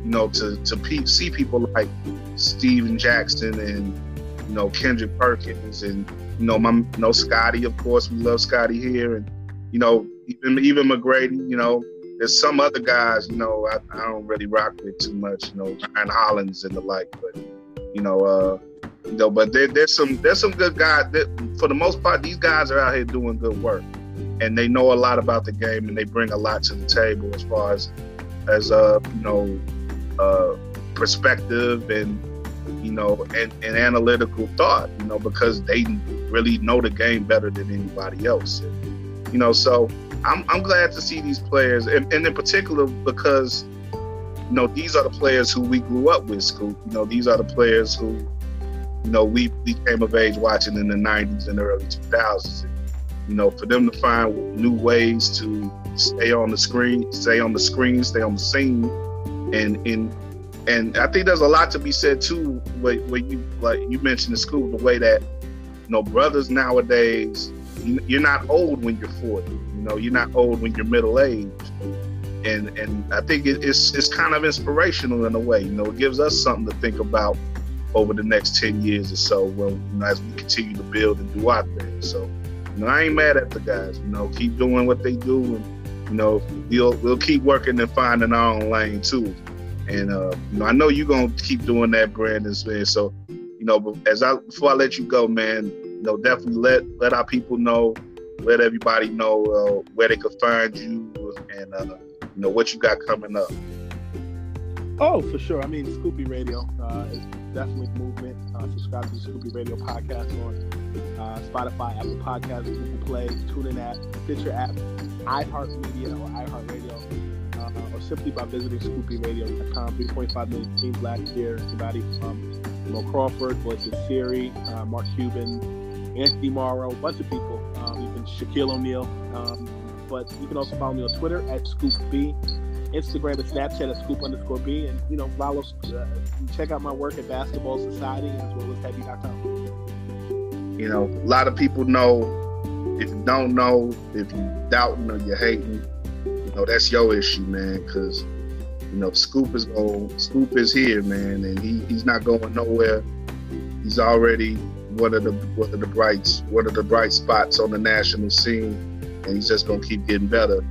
you know, to, to pe- see people like Stephen Jackson and, you know, Kendrick Perkins and, you know, my, you know, Scotty, of course, we love Scotty here. And, you know, even, even McGrady, you know, there's some other guys, you know, I, I don't really rock with too much, you know, Ryan Hollins and the like, but you know, uh, you know, but there, there's some there's some good guys. That, for the most part, these guys are out here doing good work, and they know a lot about the game, and they bring a lot to the table as far as as uh, you know, uh, perspective and you know, and, and analytical thought, you know, because they really know the game better than anybody else. And, you know, so I'm, I'm glad to see these players, and, and in particular because you know these are the players who we grew up with. Scoop, you know, these are the players who you know we, we came of age watching in the '90s and the early 2000s. And, you know, for them to find new ways to stay on the screen, stay on the screen, stay on the scene, and in and I think there's a lot to be said too. Where, you like you mentioned the school, the way that you know brothers nowadays, you're not old when you're 40 You know, you're not old when you're middle aged, and and I think it's it's kind of inspirational in a way. You know, it gives us something to think about over the next ten years or so. When you know, as we continue to build and do our thing. So, you know, I ain't mad at the guys. You know, keep doing what they do, and you know, we'll we'll keep working and finding our own lane too. And uh, you know, I know you're gonna keep doing that, Brandon. Man. So, you know, as I before I let you go, man, you know, definitely let let our people know let everybody know uh, where they could find you and uh, you know what you got coming up. Oh, for sure. I mean, Scoop B Radio uh, is definitely movement. Uh, subscribe to the Scoop B Radio podcast on uh, Spotify, Apple Podcasts, Google Play, TuneIn app, Stitcher app, iHeartMedia or iHeartRadio, uh, or simply by visiting ScoopBRadio.com. 3.5 million teams last year. Everybody from Mo Crawford, Voice of Siri, uh, Mark Cuban, Anthony Morrow, a bunch of people um, even Shaquille O'Neal. Um, but you can also follow me on Twitter at Scoop B, Instagram and Snapchat at Scoop underscore B, and you know follow, uh, check out my work at Basketball Society as well as Heavy.com. You know, a lot of people know. If you don't know, if you doubting or you're hating, you know that's your issue, man. Because you know Scoop is going, Scoop is here, man, and he, he's not going nowhere. He's already one of the one of the brights one of the bright spots on the national scene, and he's just gonna keep getting better.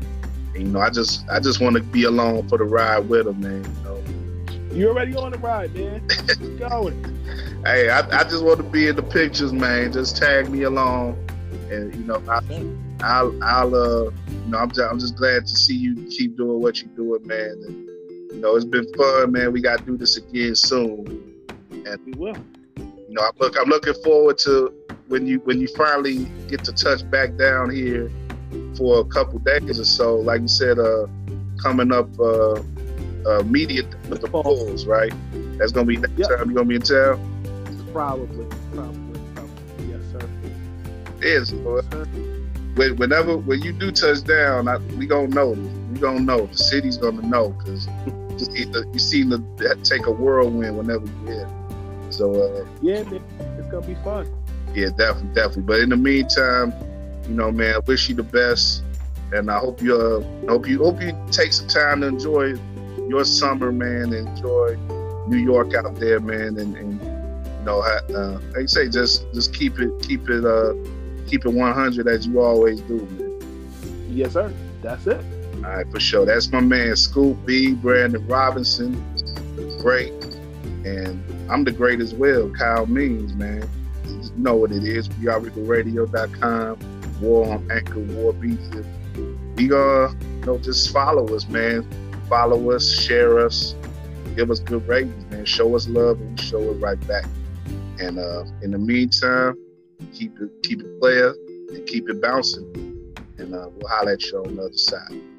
You know, I just I just want to be along for the ride with him, man. You know. You're already on the ride, man. Keep going. hey, I, I just want to be in the pictures, man. Just tag me along, and you know, I, I'll, I'll, uh, you know, I'm just, I'm just glad to see you keep doing what you're doing, man. And you know, it's been fun, man. We got to do this again soon, and we will you know, I look, I'm looking forward to when you when you finally get to touch back down here for a couple days or so. Like you said, uh, coming up uh, uh, media with the Bulls, right? That's gonna be next yep. time you're gonna be in town. Probably, probably, probably. Yes, sir. It is. Yes, Whenever when you do touch down, I, we gonna know. We gonna know. The city's gonna know because you seem to take a whirlwind whenever you hit. So uh, yeah, man, it's gonna be fun. Yeah, definitely, definitely. But in the meantime, you know, man, I wish you the best, and I hope you uh, hope you hope you take some time to enjoy your summer, man. Enjoy New York out there, man, and, and you know, uh, like you say, just just keep it keep it uh keep it 100 as you always do, man. Yes, sir. That's it. All right, for sure. That's my man, Scoop B, Brandon Robinson. Great. And I'm the great as well. Kyle Means, man. You know what it is. WeAreRegalRadio.com, War on Anchor, War Media. we gonna you know just follow us, man. Follow us, share us, give us good ratings, man. Show us love and we show it right back. And uh, in the meantime, keep it keep it player and keep it bouncing. And uh, we'll holler at you on the other side.